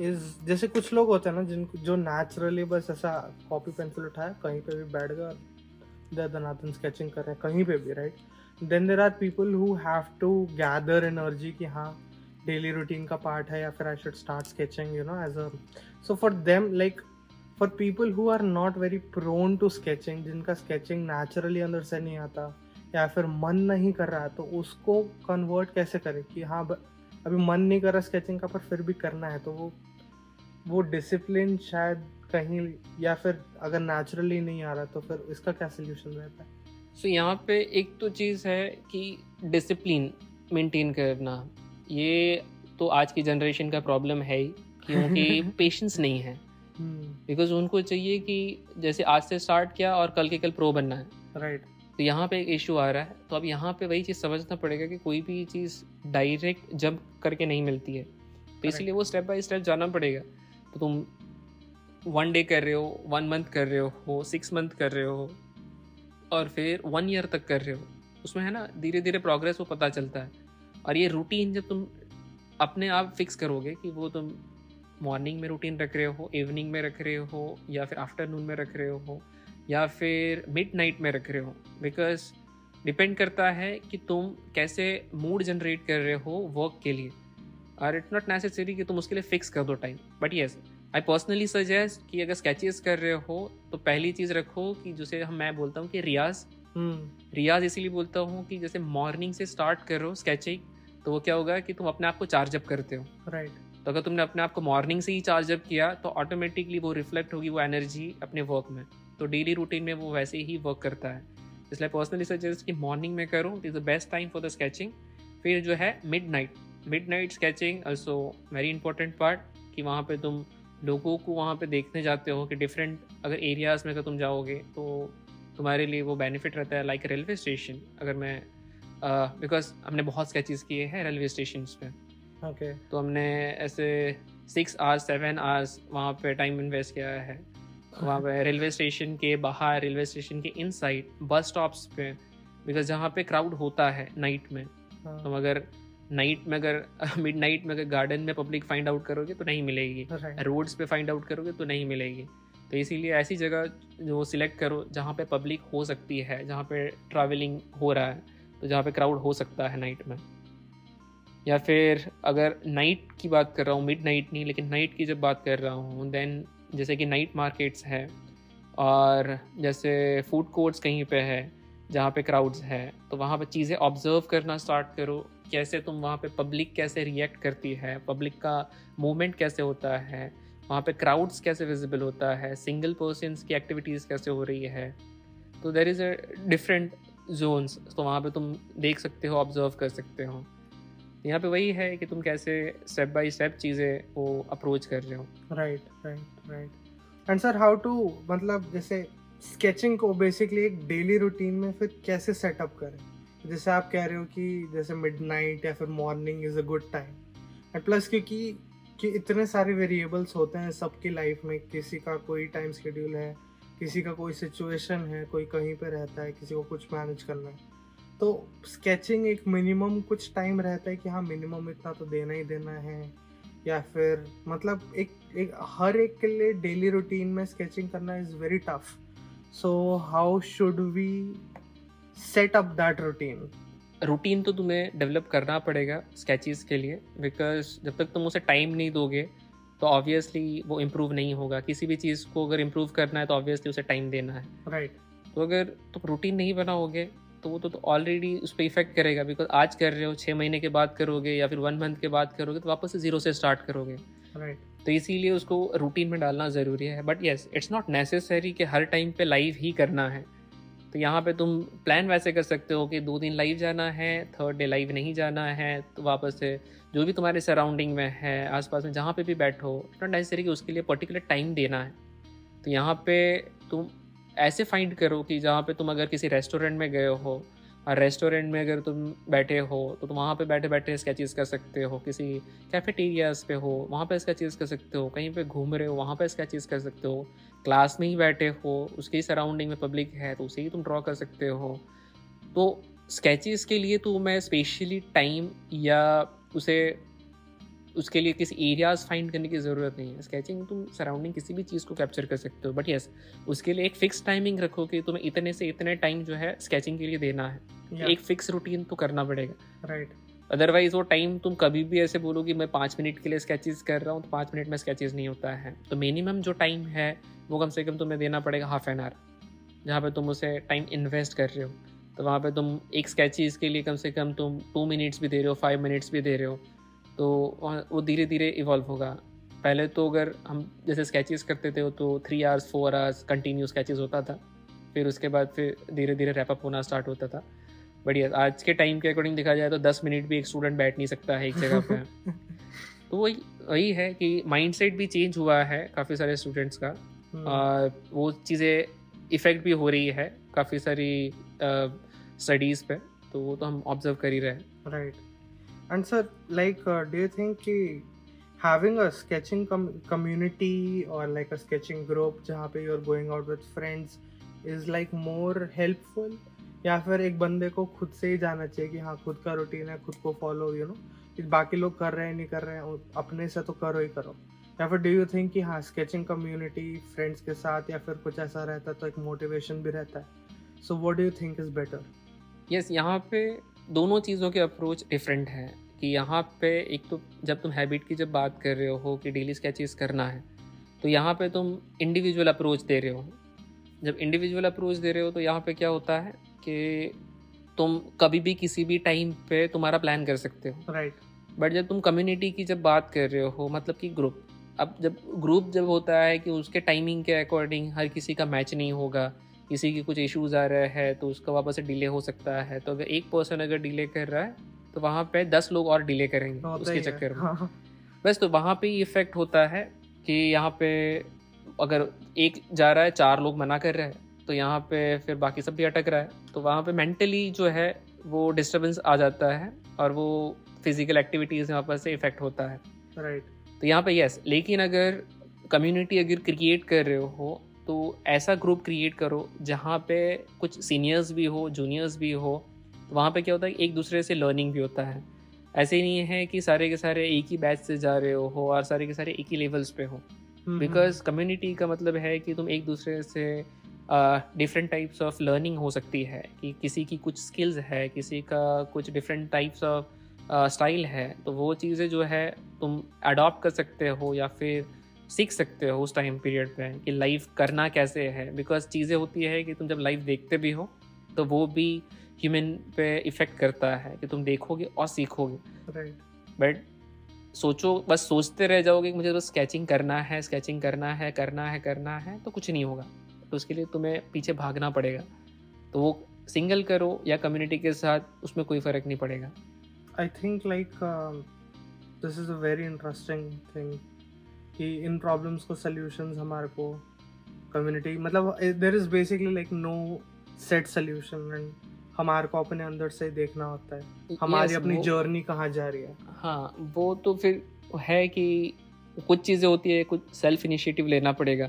is जैसे कुछ लोग होते हैं ना जिनको जो नेचुरली बस ऐसा कॉपी पेंसिल उठाया, कहीं पे भी बैठ गया दनातन स्केचिंग कर रहे हैं, कहीं पे भी right then there are people who have to gather energy कि हाँ डेली रूटीन का पार्ट है, या फिर I should start sketching you know as a so for them like for people who are not very prone to sketching जिनका sketching naturally अंदर से नहीं आता या फिर मन नहीं कर रहा तो उसको कन्वर्ट कैसे करें कि हाँ अभी मन नहीं कर रहा स्केचिंग का पर फिर भी करना है तो वो वो डिसिप्लिन शायद कहीं या फिर अगर नेचुरली नहीं आ रहा तो फिर इसका क्या सोल्यूशन रहता है? सो so, यहाँ पे एक तो चीज़ है कि डिसिप्लिन मेंटेन करना ये तो आज की जनरेशन का प्रॉब्लम है ही क्योंकि पेशेंस नहीं है। बिकॉज़ उनको चाहिए कि जैसे आज से स्टार्ट किया और कल के कल प्रो बनना है। Right right. तो यहाँ पे एक इशू आ रहा है। तो अब यहाँ पे वही चीज़ समझना पड़ेगा कि कोई भी चीज़ डायरेक्ट जंप करके नहीं मिलती है। तो इसलिए वो स्टेप बाय स्टेप जाना पड़ेगा। तो तुम वन डे कर रहे हो वन मंथ कर रहे हो सिक्स मंथ कर रहे हो और फिर वन ईयर तक कर रहे हो। उसमें है ना धीरे धीरे प्रोग्रेस वो पता चलता है। और ये रूटीन जब तुम अपने आप फिक्स करोगे कि वो तुम मॉर्निंग में रूटीन रख रहे हो इवनिंग में रख रहे हो या फिर आफ्टरनून में रख रहे हो या फिर मिड नाइट में रख रहे हो? बिकॉज़ डिपेंड करता है कि तुम कैसे मूड जनरेट कर रहे हो वर्क के लिए। और इट्स नॉट नेसेसरी कि तुम उसके लिए फिक्स कर दो time but yes I personally suggest कि अगर स्केचेस कर रहे हो तो पहली चीज़ रखो कि जैसे हम मैं बोलता हूँ कि रियाज। हम्म। रियाज इसीलिए बोलता हूँ कि जैसे मॉर्निंग से स्टार्ट करो स्केचिंग तो वो क्या होगा कि तुम अपने आप को चार्ज अप करते हो। राइट तो अगर तुमने अपने आप को मॉर्निंग से ही चार्ज अप किया तो ऑटोमेटिकली वो रिफ्लेक्ट होगी वो एनर्जी अपने वर्क में। तो डेली रूटीन में वो वैसे ही वर्क करता है। इसलिए पर्सनली सजेस्ट कि मॉर्निंग में करो is the best time for the sketching फिर जो है midnight midnight sketching also very important part कि वहाँ पे तुम लोगों को वहाँ पे देखने जाते हो कि डिफरेंट अगर एरियाज़ में अगर तुम जाओगे तो तुम्हारे लिए वो बेनिफिट रहता है लाइक रेलवे स्टेशन अगर मैं बिकॉज़ uh, हमने बहुत स्केचेस किए हैं रेलवे स्टेशन पे। ओके तो हमने ऐसे सिक्स आवर्स सेवन आवर्स वहाँ पे टाइम इन्वेस्ट किया है। वहाँ पे रेलवे स्टेशन के बाहर रेलवे स्टेशन के इन साइड बस स्टॉप्स पे बिकॉज़ जहाँ पे क्राउड होता है नाइट में हाँ, तो अगर नाइट में अगर मिड नाइट में अगर गार्डन में पब्लिक फाइंड आउट करोगे तो नहीं मिलेगी। रोड्स पे फाइंड आउट करोगे तो नहीं मिलेगी। तो इसीलिए ऐसी जगह जो सिलेक्ट करो जहाँ पे पब्लिक हो सकती है जहाँ पे ट्रैवलिंग हो रहा है तो जहाँ पे क्राउड हो सकता है नाइट में। या फिर अगर नाइट की बात कर रहा हूँ मिड नाइट नहीं, लेकिन नाइट की जब बात कर रहा हूँ देन जैसे कि नाइट मार्केट्स है और जैसे फ़ूड कोर्ट्स कहीं पे है, जहाँ पे क्राउड्स है तो वहाँ पे चीज़ें ऑब्ज़र्व करना स्टार्ट करो, कैसे तुम वहाँ पे पब्लिक कैसे रिएक्ट करती है पब्लिक का मूवमेंट कैसे होता है, वहाँ पे क्राउड्स कैसे विजिबल होता है सिंगल पर्सनस की एक्टिविटीज़ कैसे हो रही है तो there is a different zones तो वहाँ पे तुम देख सकते हो ऑब्ज़र्व कर सकते हो। यहाँ पे वही है कि तुम कैसे स्टेप बाय स्टेप चीज़ें वो अप्रोच कर रहे हो। Right right right and sir how to मतलब जैसे स्केचिंग को बेसिकली एक डेली रूटीन में फिर कैसे सेटअप करें? जैसे आप कह रहे हो कि जैसे मिडनाइट या फिर morning is a good time and plus क्योंकि, कि इतने सारे वेरिएबल्स होते हैं सबकी लाइफ में, किसी का कोई टाइम शेड्यूल है, किसी का कोई सिचुएशन है, कोई कहीं पे रहता है, किसी को कुछ मैनेज करना है। तो स्केचिंग एक मिनिमम कुछ टाइम रहता है कि हाँ मिनिमम इतना तो देना ही देना है। या फिर मतलब एक एक हर एक के लिए डेली रूटीन में स्केचिंग करना is very tough so how should we set up that routine routine तो तुम्हें डेवलप करना पड़ेगा स्केचेस के लिए बिकॉज़ जब तक तुम उसे टाइम नहीं दोगे तो ऑब्वियसली वो इम्प्रूव नहीं होगा। किसी भी चीज़ को अगर इम्प्रूव करना है तो ऑब्वियसली उसे टाइम देना है। Right right. तो अगर तुम रूटीन नहीं बनाओगे तो वो तो ऑलरेडी उस पर इफ़ेक्ट करेगा बिकॉज़ आज कर रहे हो छः महीने के बाद करोगे या फिर वन मंथ के बाद करोगे तो वापस से ज़ीरो से स्टार्ट करोगे। Right right. तो इसीलिए उसको रूटीन में डालना ज़रूरी है। But yes it's not necessary कि हर टाइम पे लाइव ही करना है। तो यहाँ पे तुम प्लान वैसे कर सकते हो कि दो दिन लाइव जाना है थर्ड डे लाइव नहीं जाना है तो वापस से जो भी तुम्हारे सराउंडिंग में है आसपास में जहाँ पे भी बैठो इट्स नॉट नेसेसरी कि उसके लिए पर्टिकुलर टाइम देना है। तो यहाँ पे तुम ऐसे फाइंड करो कि जहाँ पे तुम अगर किसी रेस्टोरेंट में गए हो, और रेस्टोरेंट में अगर तुम बैठे हो तो तुम वहाँ पे बैठे बैठे स्केचेस कर सकते हो। किसी कैफेटेरियाज पे हो, वहाँ पे स्केचेस कर सकते हो। कहीं पे घूम रहे हो, वहाँ पे स्केचेस कर सकते हो। क्लास में ही बैठे हो, उसके ही सराउंडिंग में पब्लिक है तो उसे ही तुम ड्रॉ कर सकते हो। तो स्केचेस के लिए तो मैं स्पेशली टाइम या उसे उसके लिए किसी एरियाज़ फाइंड करने की ज़रूरत नहीं है। स्केचिंग तुम सराउंडिंग किसी भी चीज़ को कैप्चर कर सकते हो। बट यस उसके लिए एक फिक्स टाइमिंग रखो कि तुम्हें इतने से इतने टाइम जो है स्केचिंग के लिए देना है। Yeah. एक फिक्स रूटीन तो करना पड़ेगा। राइट अदरवाइज़ वो टाइम तुम कभी भी ऐसे बोलो कि मैं पाँच मिनट के लिए स्केचेस कर रहा हूँ तो पाँच मिनट में स्केचेस नहीं होता है। तो मिनिमम जो टाइम है वो कम से कम तुम्हें देना पड़ेगा हाफ़ एन आवर जहाँ पे तुम उसे टाइम इन्वेस्ट कर रहे हो। तो वहाँ पे तुम एक स्केचेस के लिए कम से कम तुम टू मिनट्स भी दे रहे हो फाइव मिनट्स भी दे रहे हो। तो वो धीरे धीरे इवॉल्व होगा। पहले तो अगर हम जैसे स्केचेस करते थे तो three hours four hours continue sketches होता था। फिर उसके बाद फिर धीरे धीरे रैपअप होना स्टार्ट होता था। बढ़िया आज के टाइम के अकॉर्डिंग देखा जाए तो दस मिनट भी एक स्टूडेंट बैठ नहीं सकता है एक जगह पर तो वही वही है कि माइंडसेट भी चेंज हुआ है काफ़ी सारे स्टूडेंट्स का। हम्म, आ, वो चीज़ें इफ़ेक्ट भी हो रही है काफ़ी सारी स्टडीज़ पे। तो वो तो हम ऑब्ज़र्व कर ही रहे हैं। Right. And sir like uh, do you think कि having a sketching com- community or like a sketching group जहाँ पे you're going out with friends is like more helpful? या फिर एक बंदे को खुद से ही जाना चाहिए कि हाँ खुद का रूटीन है खुद को फॉलो यू नो बाकी लोग कर रहे हैं नहीं कर रहे हैं अपने से तो करो ही करो। या फिर डू यू थिंक कि हाँ स्केचिंग कम्युनिटी फ्रेंड्स के साथ या फिर कुछ ऐसा रहता है तो एक मोटिवेशन भी रहता है। So what do you think is better yes यहाँ पे दोनों चीज़ों के अप्रोच डिफरेंट हैं कि यहाँ पे एक तो जब तुम हैबिट की जब बात कर रहे हो कि डेली स्केचेस करना है तो यहाँ पे तुम इंडिविजुअल अप्रोच दे रहे हो। जब इंडिविजुअल अप्रोच दे रहे हो तो यहाँ पे क्या होता है कि तुम कभी भी किसी भी टाइम पे तुम्हारा प्लान कर सकते हो। राइट बट जब तुम कम्युनिटी की जब बात कर रहे हो मतलब कि ग्रुप अब जब ग्रुप जब होता है कि उसके टाइमिंग के अकॉर्डिंग हर किसी का मैच नहीं होगा किसी की कुछ इश्यूज़ आ रहे हैं तो उसका वापस से डिले हो सकता है। तो अगर एक पर्सन अगर डिले कर रहा है तो वहाँ पे दस लोग और डिले करेंगे उसके चक्कर में। हाँ, बस तो वहाँ पे इफ़ेक्ट होता है कि यहाँ पे अगर एक जा रहा है चार लोग मना कर रहे हैं तो यहाँ पे फिर बाकी सब भी अटक रहा है। तो वहाँ पे मेंटली जो है वो डिस्टरबेंस आ जाता है और वो फ़िज़िकल एक्टिविटीज़ यहाँ पर से इफ़ेक्ट होता है। राइट तो यहाँ पे यस लेकिन अगर कम्युनिटी अगर क्रिएट कर रहे हो तो ऐसा ग्रुप क्रिएट करो जहाँ पे कुछ सीनियर्स भी हो जूनियर्स भी हो तो वहाँ पे क्या होता है एक दूसरे से लर्निंग भी होता है। ऐसे नहीं है कि सारे के सारे एक ही बैच से जा रहे हो और सारे के सारे एक ही लेवल्स पे हो। हम्म, बिकॉज़ कम्युनिटी का मतलब है कि तुम एक दूसरे से डिफरेंट टाइप्स ऑफ़ लर्निंग हो सकती है कि किसी की कुछ स्किल्स है किसी का कुछ डिफरेंट टाइप्स ऑफ़ स्टाइल है तो वो चीज़ें जो है तुम अडॉप्ट कर सकते हो या फिर सीख सकते हो उस टाइम पीरियड पे कि लाइफ करना कैसे है? बिकॉज़ चीज़ें होती है कि तुम जब लाइफ देखते भी हो तो वो भी ह्यूमन पे इफ़ेक्ट करता है कि तुम देखोगे और सीखोगे। राइट बट सोचो बस सोचते रह जाओगे कि मुझे बस स्केचिंग करना है स्केचिंग करना है करना है करना है तो कुछ नहीं होगा। तो उसके लिए तुम्हें पीछे भागना पड़ेगा। तो वो सिंगल करो या कम्युनिटी के साथ उसमें कोई फ़र्क नहीं पड़ेगा। I think like this is a very interesting thing. कि इन प्रॉब्लम्स को सोल्यूशन हमारे को कम्युनिटी मतलब there is basically like no set solution and हमारे को अपने अंदर से देखना होता है। हमारी Yes, अपनी जर्नी कहाँ जा रही है। हाँ वो तो फिर है कि कुछ चीज़ें होती है कुछ सेल्फ इनिशिएटिव लेना पड़ेगा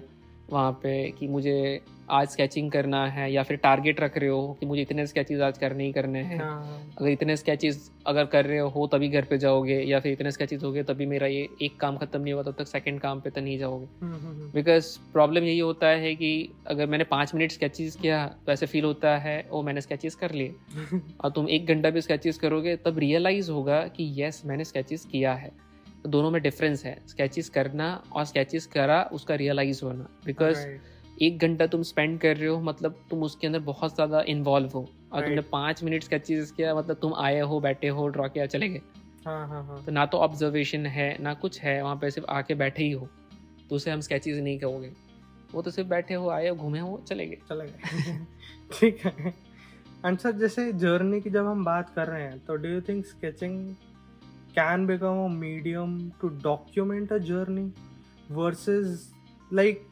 वहाँ पे कि मुझे आज स्केचिंग करना है या फिर टारगेट रख रहे हो कि मुझे इतने स्केचेस आज करने ही करने हैं। हाँ, अगर इतने स्केचेस अगर कर रहे हो तभी घर पे जाओगे या फिर इतने स्केचेस हो गए तभी मेरा ये एक काम खत्म नहीं हुआ तब तक सेकंड काम पे तो नहीं जाओगे। हम्म, हम्म, हम्म, बिकॉज़ प्रॉब्लम यही होता है कि अगर मैंने पाँच मिनट स्केचेस किया तो ऐसे फील होता है ओ मैंने स्केचेस कर लिए। और तुम एक घंटा भी स्केचेस करोगे तब रियलाइज़ होगा कि यस मैंने स्केचेस किया है। तो दोनों में डिफरेंस है। स्केचेस करना और स्केचेस करा उसका रियलाइज़ होना। बिकॉज़. एक घंटा तुम स्पेंड कर रहे हो मतलब तुम उसके अंदर बहुत ज़्यादा इन्वॉल्व हो। और तुमने. पाँच मिनट स्केचेस किया मतलब तुम आए हो बैठे हो ड्रॉ किया चले गए। हाँ हाँ हाँ। तो ना तो ऑब्जर्वेशन है ना कुछ है वहाँ पे सिर्फ़ आके बैठे ही हो। तो उसे हम स्केचेस नहीं कहोगे। वो तो सिर्फ़ बैठे हो आए हो घूमे हो चले गए। चले गए। ठीक है। एंड जैसे जर्नी की जब हम बात कर रहे हैं तो do you think sketching can become a medium to document a journey versus like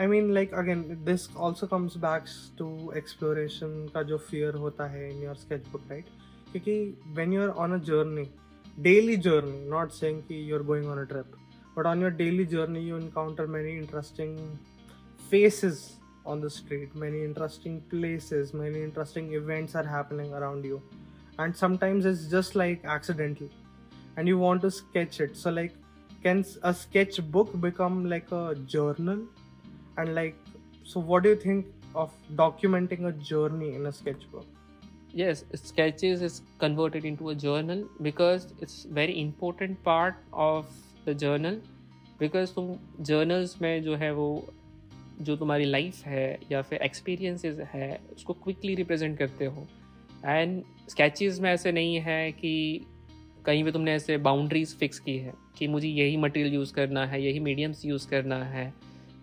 I mean like again this also comes back to exploration का जो फियर होता है in your sketch book right क्योंकि when you are on a journey daily journey not saying कि you are going on a trip but on your daily journey you encounter many interesting faces on the street many interesting places many interesting events are happening around you and sometimes it's just like accidental and you want to sketch it so like can s- a sketchbook become like a journal And like so what do you think of documenting a journey in a sketchbook yes sketches is converted into a journal because it's very important part of the journal because तुम journals में जो है वो जो तुम्हारी life है या फिर एक्सपीरियंसेस है उसको क्विकली रिप्रेजेंट करते हो एंड स्केचेस में ऐसे नहीं है कि कहीं पे तुमने ऐसे बाउंड्रीज फिक्स की है कि मुझे यही मटेरियल यूज़ करना है यही मीडियम्स यूज़ करना है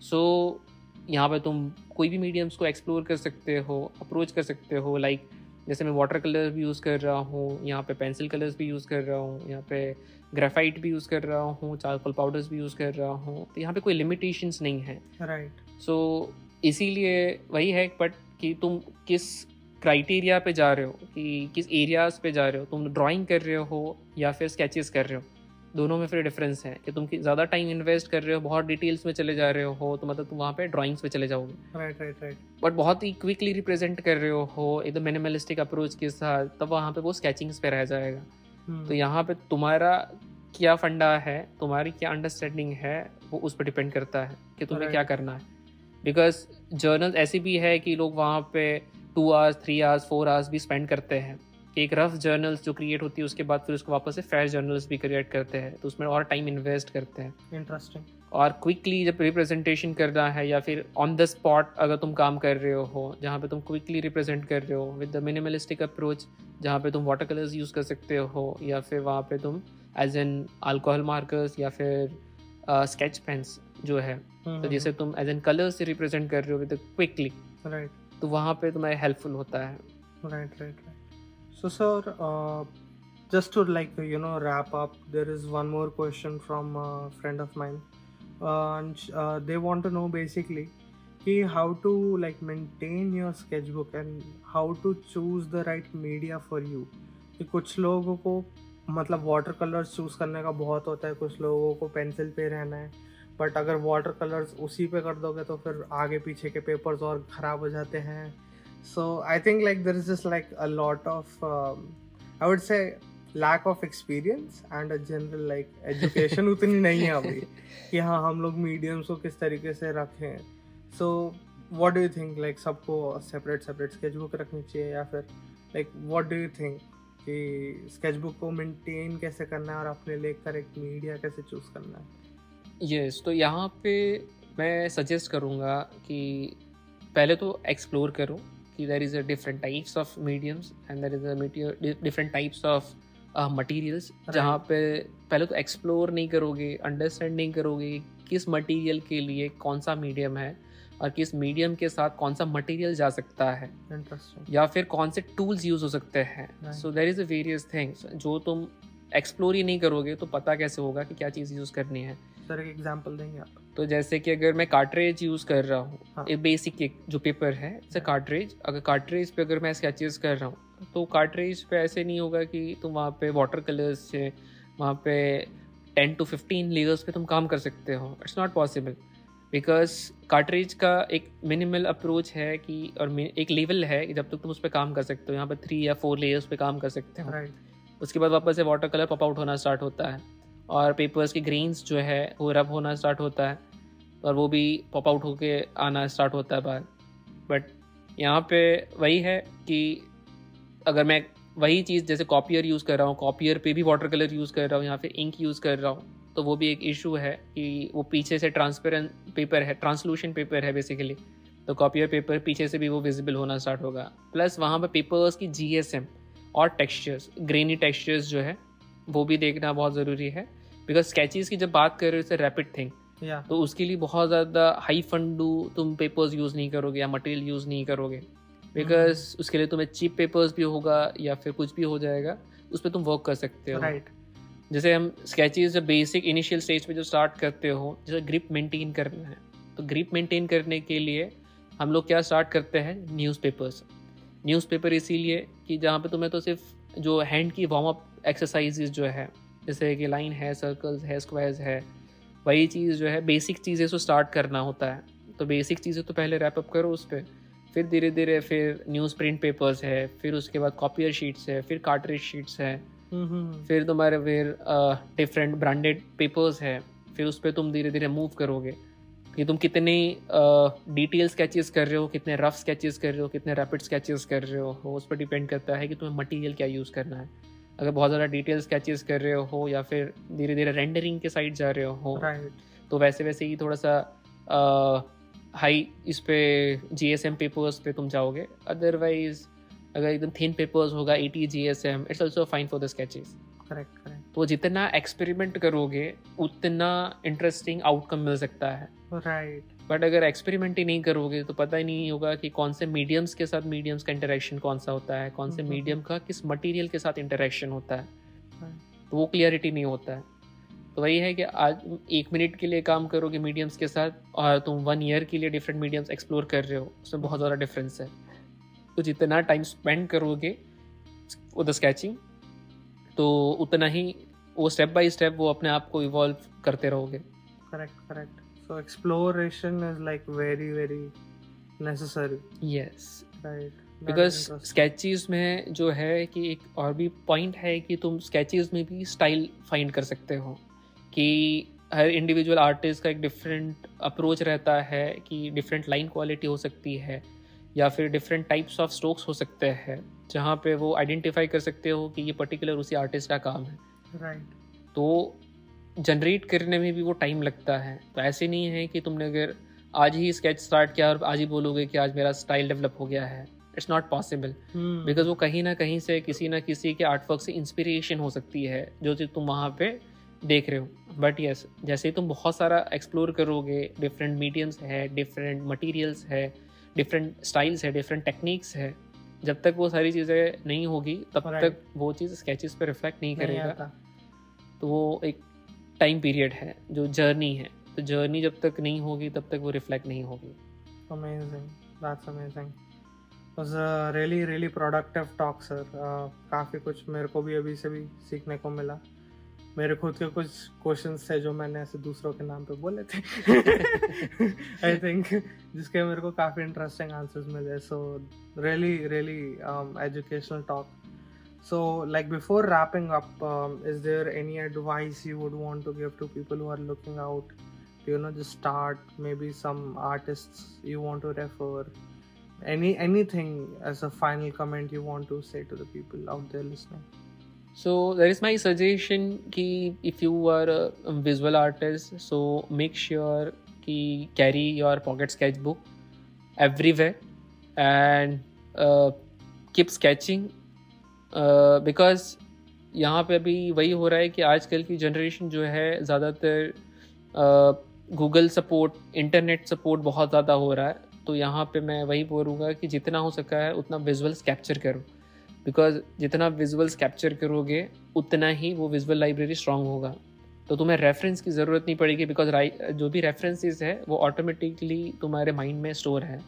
सो so, यहाँ पे तुम कोई भी मीडियम्स को एक्सप्लोर कर सकते हो अप्रोच कर सकते हो लाइक like, जैसे मैं वाटर कलर भी यूज़ कर रहा हूँ यहाँ पे पेंसिल कलर्स भी यूज़ कर रहा हूँ यहाँ पे ग्रेफाइट भी यूज़ कर रहा हूँ चारकोल पाउडर्स भी यूज़ कर रहा हूँ तो यहाँ पे कोई लिमिटेशंस नहीं है। राइट सो so, इसीलिए वही है बट कि तुम किस क्राइटेरिया पे जा रहे हो कि किस एरियाज़ पे जा रहे हो तुम ड्राइंग कर रहे हो या फिर स्केचेस कर रहे हो? दोनों में फिर डिफरेंस है कि तुम ज़्यादा टाइम इन्वेस्ट कर रहे हो बहुत डिटेल्स में चले जा रहे हो तो मतलब तुम वहाँ पे ड्राइंग्स पे चले जाओगे। राइट राइट राइट बट बहुत ही क्विकली रिप्रेजेंट कर रहे हो एकदम मिनिमलिस्टिक अप्रोच के साथ तब वहाँ पे वो स्केचिंग्स पे रह जाएगा। हम्म, तो यहाँ पे तुम्हारा क्या फंडा है तुम्हारी क्या अंडरस्टैंडिंग है वो उस पर डिपेंड करता है कि तुम्हें Right. क्या करना है। बिकॉज़ जर्नल ऐसे भी है कि लोग वहाँ पे two hours three hours four hours भी स्पेंड करते हैं। एक रफ जर्नल्स जो क्रिएट होती है उसके बाद फिर उसको वापस से फेयर जर्नल्स भी क्रिएट करते हैं। तो उसमें और टाइम इन्वेस्ट करते हैं। इंटरेस्टिंग और क्विकली जब रिप्रेजेंटेशन करना है या फिर ऑन द स्पॉट अगर तुम काम कर रहे हो जहाँ पे तुम क्विकली रिप्रेजेंट कर रहे हो विद द मिनिमलिस्टिक अप्रोच जहाँ पे तुम वाटर कलर्स यूज़ कर सकते हो या फिर वहाँ पे तुम एज एन अल्कोहल मार्कर्स या फिर स्केच uh, पेन्स जो है। हम्म, तो जैसे तुम एज एन कलर से रिप्रेजेंट कर रहे हो विद क्विकली राइट तो वहाँ पे तुम्हें हेल्पफुल होता है। Right, right. So, sir, uh, just to like you know wrap up, there is one more question from a friend of mine, uh, and uh, they want to know basically कि how to like maintain your sketchbook and how to choose the right media for you. कि कुछ लोगों को मतलब water colours choose करने का बहुत होता है कुछ लोगों को पेंसिल पे रहना है बट अगर वाटर कलर्स उसी पे कर दोगे तो फिर आगे पीछे के पेपर्स और ख़राब हो जाते हैं so i think like there is just like a lot of um, i would say lack of experience and a general like education उतनी नहीं है अभी कि हाँ हम लोग मीडियम्स को किस तरीके से रखें। So what do you think like सबको सेपरेट सेपरेट स्केचबुक रखनी चाहिए या फिर like what do you think कि स्केचबुक को मेंटेन कैसे करना है और अपने लिए करेक्ट मीडिया कैसे चूज़ करना है? यस तो यहाँ पे मैं सजेस्ट करूँगा कि पहले तो एक्सप्लोर करो। कि there is a different types of mediums and there is a different types of materials जहाँ पे पहले तो एक्सप्लोर नहीं करोगे अंडरस्टैंड नहीं करोगे किस मटेरियल के लिए कौन सा मीडियम है और किस मीडियम के साथ कौन सा मटेरियल जा सकता है या फिर कौन से टूल्स यूज़ हो सकते हैं। So there is a various things जो तुम एक्सप्लोर ही नहीं करोगे तो पता कैसे होगा कि क्या चीज़ यूज़ करनी है। सर एक एग्जांपल देंगे आप। तो जैसे कि अगर मैं कार्ट्रेज यूज़ कर रहा हूँ हाँ। एक बेसिक एक जो पेपर है जैसे कार्ट्रेज अगर कार्ट्रेज पे अगर मैं स्केचेस कर रहा हूँ तो कार्ट्रेज पे ऐसे नहीं होगा कि तुम वहाँ पे वाटर कलर्स से वहाँ पे टेन टू फिफ्टीन लेयर्स पे तुम काम कर सकते हो। It's not possible because cartridge का एक मिनिमल अप्रोच है कि और एक लेवल है कि जब तक तुम उस पर काम कर सकते हो। यहाँ पर थ्री या फोर लेयर्स पे काम कर सकते हो। राइट उसके बाद वापस से वाटर कलर पॉप आउट होना स्टार्ट होता है। और पेपर्स के ग्रेन्स जो है, वो रब होना स्टार्ट होता है और वो भी पॉप आउट होके आना स्टार्ट होता है बाहर। बट यहाँ पे वही है कि अगर मैं वही चीज़ जैसे कॉपियर यूज़ कर रहा हूँ कॉपियर पे भी वाटर कलर यूज़ कर रहा हूँ, यहाँ फिर इंक यूज़ कर रहा हूँ तो वो भी एक इशू है कि वो पीछे से ट्रांसपेरेंट पेपर है ट्रांसलूशन पेपर है बेसिकली तो कॉपियर पेपर पीछे से भी वो विजिबल होना स्टार्ट होगा। प्लस वहाँ पर पेपर्स की जीएसएम और टेक्सचर्स ग्रेनी टेक्सचर्स जो है, वो भी देखना बहुत ज़रूरी है। बिकॉज़ स्केचेस की जब बात कर रहे हो रैपिड थिंग तो उसके लिए बहुत ज़्यादा हाई फंडू तुम पेपर्स यूज़ नहीं करोगे या मटेरियल यूज़ नहीं करोगे. बिकॉज़ उसके लिए तुम्हें चीप पेपर्स भी होगा या फिर कुछ भी हो जाएगा उस पर तुम वर्क कर सकते हो. राइट जैसे हम स्केचेस जब बेसिक इनिशियल स्टेज पे जो स्टार्ट करते हो जैसे ग्रिप मेंटेन करना है तो ग्रिप मेंटेन करने के लिए हम लोग क्या स्टार्ट करते हैं? न्यूज़पेपर्स न्यूज़पेपर इसीलिए कि जहाँ पे तुम्हें तो सिर्फ़ जो हैंड की वार्म अप एक्सरसाइजेज जो है जैसे कि लाइन है सर्कल्स है स्क्वायर्स है वही चीज़ जो है बेसिक चीज़ें से स्टार्ट करना होता है। तो बेसिक चीज़ें तो पहले रैप अप करो उस पर फिर धीरे धीरे फिर न्यूज़ प्रिंट पेपर्स है फिर उसके बाद कॉपियर शीट्स है फिर कार्टरेज शीट्स है हम्म फिर तुम्हारे फिर डिफरेंट ब्रांडेड पेपर्स है फिर उस पर तुम धीरे धीरे मूव करोगे। कि तुम कितने डिटेल स्केचेस कर रहे हो कितने रफ स्केचेस कर रहे हो कितने रैपिड स्केचेस कर रहे हो उस पर डिपेंड करता है कि तुम्हें मटेरियल क्या यूज़ करना है। अगर बहुत ज़्यादा डिटेल स्केचेस कर रहे हो या फिर धीरे धीरे रेंडरिंग के साइड जा रहे हो राइट तो वैसे वैसे ही थोड़ा सा हाई इस पे जी एस एम पेपर्स पे तुम जाओगे। अदरवाइज़ अगर एकदम थिन पेपर्स होगा A T G S M it's also fine for the sketches correct correct तो जितना एक्सपेरिमेंट करोगे उतना इंटरेस्टिंग आउटकम मिल सकता है। राइट बट अगर एक्सपेरिमेंट ही नहीं करोगे तो पता ही नहीं होगा कि कौन से मीडियम्स के साथ मीडियम्स का इंटरेक्शन कौन सा होता है कौन से मीडियम हम्म, हम्म, हम्म। का किस मटेरियल के साथ इंटरेक्शन होता है। तो वो क्लियरिटी नहीं होता है। तो वही है कि आज एक मिनट के लिए काम करोगे मीडियम्स के साथ और तुम वन ईयर के लिए डिफरेंट मीडियम्स एक्सप्लोर कर रहे हो उसमें बहुत ज़्यादा डिफरेंस है। तो जितना टाइम स्पेंड करोगे द स्केचिंग तो उतना ही वो स्टेप बाय स्टेप वो अपने आप को इवॉल्व करते रहोगे। Correct correct so exploration is like very very necessary yes right because sketches में जो है कि एक और भी पॉइंट है कि तुम स्केचेस में भी स्टाइल फाइंड कर सकते हो। कि हर इंडिविजुअल आर्टिस्ट का एक डिफरेंट अप्रोच रहता है कि डिफरेंट लाइन क्वालिटी हो सकती है या फिर डिफरेंट टाइप्स ऑफ़ स्ट्रोक्स हो सकते हैं जहाँ पे वो आइडेंटिफाई कर सकते हो कि ये पर्टिकुलर उसी आर्टिस्ट का काम है। Right right. तो जनरेट करने में भी वो टाइम लगता है। तो ऐसे नहीं है कि तुमने अगर आज ही स्केच स्टार्ट किया और आज ही बोलोगे कि आज मेरा स्टाइल डेवलप हो गया है। इट्स नॉट पॉसिबल बिकॉज़ वो कहीं ना कहीं से किसी ना किसी के आर्टवर्क से इंस्पिरेशन हो सकती है जो चीज़ तुम वहाँ पे देख रहे हो। बट यस जैसे ही तुम बहुत सारा एक्सप्लोर करोगे डिफरेंट मीडियम्स है डिफरेंट मटीरियल्स है डिफरेंट स्टाइल्स है डिफरेंट टेक्निक्स है जब तक वो सारी चीज़ें नहीं होगी तब right. तक वो चीज़ स्केचेस पे रिफ्लेक्ट नहीं, नहीं करेगा। तो वो एक टाइम पीरियड है जो जर्नी है तो जर्नी जब तक नहीं होगी तब तक वो रिफ्लेक्ट नहीं होगी। That's amazing. Was a really really productive talk sir. Uh, काफ़ी कुछ मेरे को भी अभी से भी सीखने को मिला। मेरे खुद के कुछ क्वेश्चन थे जो मैंने ऐसे दूसरों के नाम पे बोले थे। आई थिंक जिसके मेरे को काफ़ी इंटरेस्टिंग आंसर्स मिले। So really really educational talk so like before wrapping up um, is there any advice you would want to give to people who are looking out? You know just start maybe some artists you want to refer. Any anything as a final comment you want to say to the people out there listening? So there is my suggestion ki if you are a visual artist so make sure ki carry your pocket sketchbook everywhere and uh, keep sketching because यहाँ पे अभी वही हो रहा है कि आजकल की जनरेशन जो है, ज़्यादातर गूगल सपोर्ट इंटरनेट सपोर्ट बहुत ज़्यादा हो रहा है। तो यहाँ पे मैं वही बोलूँगा कि जितना हो सका है, उतना विजुअल्स कैप्चर करो। बिकॉज़ जितना विजुअल्स कैप्चर करोगे, उतना ही वो विजुअल लाइब्रेरी स्ट्रांग होगा। तो तुम्हें रेफरेंस की ज़रूरत नहीं पड़ेगी बिकॉज़ जो भी रेफरेंसेस है, वो ऑटोमेटिकली तुम्हारे माइंड में स्टोर है।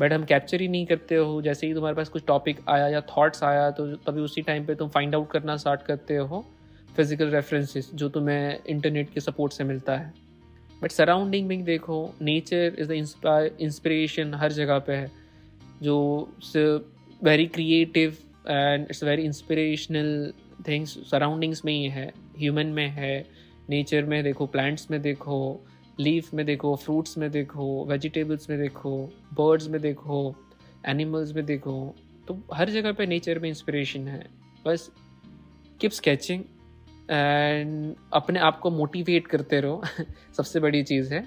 बट हम कैप्चर ही नहीं करते हो। जैसे ही तुम्हारे पास कुछ टॉपिक आया या थॉट्स आया तो तभी उसी टाइम पे तुम फाइंड आउट करना स्टार्ट करते हो फ़िज़िकल रेफरेंसेस जो तुम्हें इंटरनेट के सपोर्ट से मिलता है। बट सराउंडिंग में देखो नेचर इज़ द इंस्पिरेशन हर जगह पे है। जो very creative and it's very inspirational things surroundings में ही है। ह्यूमन में है नेचर में देखो प्लांट्स में देखो। लीफ में देखो, फ्रूट्स में देखो, वेजिटेबल्स में देखो, बर्ड्स में देखो, एनिमल्स में देखो तो हर जगह पे नेचर में इंस्पिरेशन है। बस किप स्केचिंग एंड अपने आप को मोटिवेट करते रहो। सबसे बड़ी चीज़ है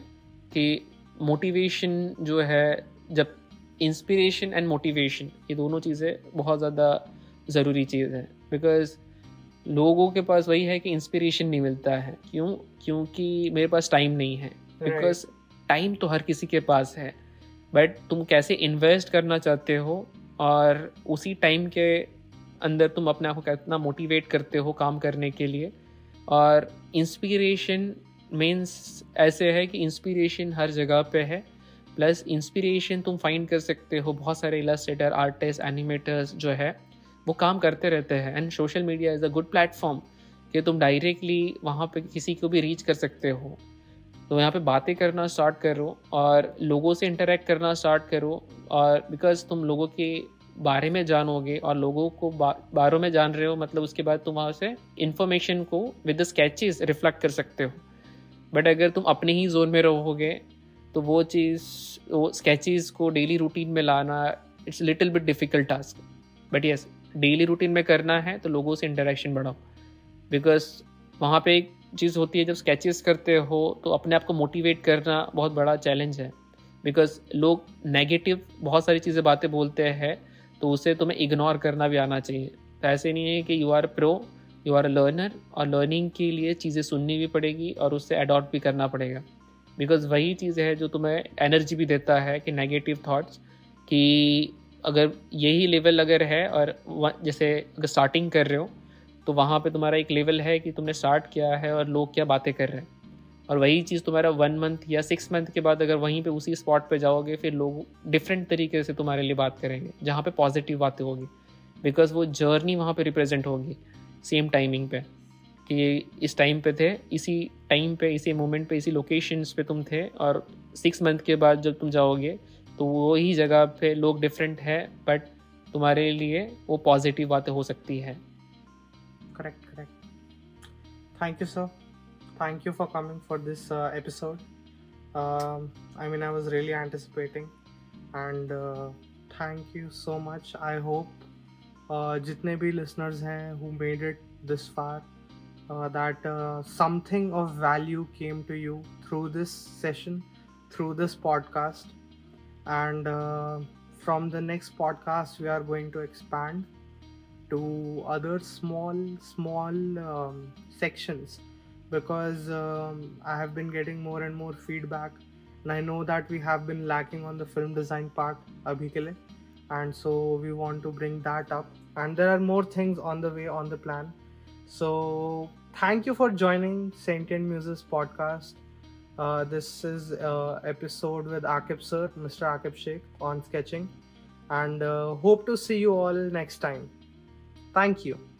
कि मोटिवेशन जो है, जब इंस्पिरेशन एंड मोटिवेशन ये दोनों चीज़ें बहुत ज़्यादा ज़रूरी चीज़ है। बिकॉज़ लोगों के पास वही है कि इंस्पिरेशन नहीं मिलता है। क्यों? क्योंकि मेरे पास टाइम नहीं है। बिकॉज़ टाइम तो हर किसी के पास है बट तुम कैसे इन्वेस्ट करना चाहते हो और उसी टाइम के अंदर तुम अपने आप को कितना मोटिवेट करते हो काम करने के लिए। और इंस्पिरेशन मीन्स ऐसे है कि इंस्पिरेशन हर जगह पे है प्लस इंस्पिरेशन तुम फाइंड कर सकते हो बहुत सारे इलास्ट्रेटर आर्टिस्ट एनिमेटर्स जो है, वो काम करते रहते हैं। And social media is a good platform कि तुम डायरेक्टली वहाँ पे किसी को भी रीच कर सकते हो। तो यहाँ पे बातें करना स्टार्ट करो और लोगों से इंटरेक्ट करना स्टार्ट करो और बिकॉज़ तुम लोगों के बारे में जानोगे और लोगों को बा, बारों में जान रहे हो मतलब उसके बाद तुम वहाँ से इन्फॉर्मेशन को विद द स्केचेस रिफ्लेक्ट कर सकते हो। बट अगर तुम अपने ही जोन में रहोगे तो वो चीज़ वो स्केचेस को डेली रूटीन में लाना it's little bit difficult task but yes daily routine में करना है तो लोगों से इंटरेक्शन बढ़ाओ। बिकॉज़ वहाँ पे एक चीज़ होती है, जब स्केचेस करते हो तो अपने आप को मोटिवेट करना बहुत बड़ा चैलेंज है। बिकॉज़ लोग नेगेटिव बहुत सारी चीज़ें, बातें बोलते हैं तो उसे तुम्हें इग्नोर करना भी आना चाहिए। तो ऐसे नहीं है कि you are pro you are learner और लर्निंग के लिए चीज़ें सुननी भी पड़ेगी, और उससे अडॉप्ट भी करना पड़ेगा। बिकॉज़ वही चीज़ है जो तुम्हें एनर्जी भी देता है, कि नेगेटिव थाट्स कि अगर यही लेवल अगर है, और जैसे अगर स्टार्टिंग कर रहे हो तो वहाँ पे तुम्हारा एक लेवल है कि तुमने स्टार्ट किया है और लोग क्या बातें कर रहे हैं। और वही चीज़ तुम्हारा वन मंथ या सिक्स मंथ के बाद अगर वहीं पे उसी स्पॉट पे जाओगे, फिर लोग डिफरेंट तरीके से तुम्हारे लिए बात करेंगे, जहाँ पे पॉजिटिव बातें होगी। बिकॉज़ वो जर्नी वहाँ पे रिप्रेजेंट होगी सेम टाइमिंग पे। कि इस टाइम पे थे, इसी टाइम पे, इसी मोमेंट पे, इसी लोकेशंस पे तुम थे, और सिक्स मंथ के बाद जब तुम जाओगे तो वही जगह पे लोग डिफरेंट है बट तुम्हारे लिए वो पॉजिटिव बातें हो सकती है। correct correct. Thank you sir. Thank you for coming for this uh, episode. Um, i mean i was really anticipating and uh, thank you so much. I hope uh, jitne bhi listeners hain who made it this far uh, that uh, something of value came to you through this session through this podcast. And uh, from the next podcast we are going to expand to other small small um, sections because um, I have been getting more and more feedback, and I know that we have been lacking on the film design part, abhi and so we want to bring that up. And there are more things on the way on the plan. So thank you for joining Sentient Muses podcast. Uh, this is uh, episode with Akib sir, Mr. Akib Sheikh on sketching, and uh, hope to see you all next time. Thank you.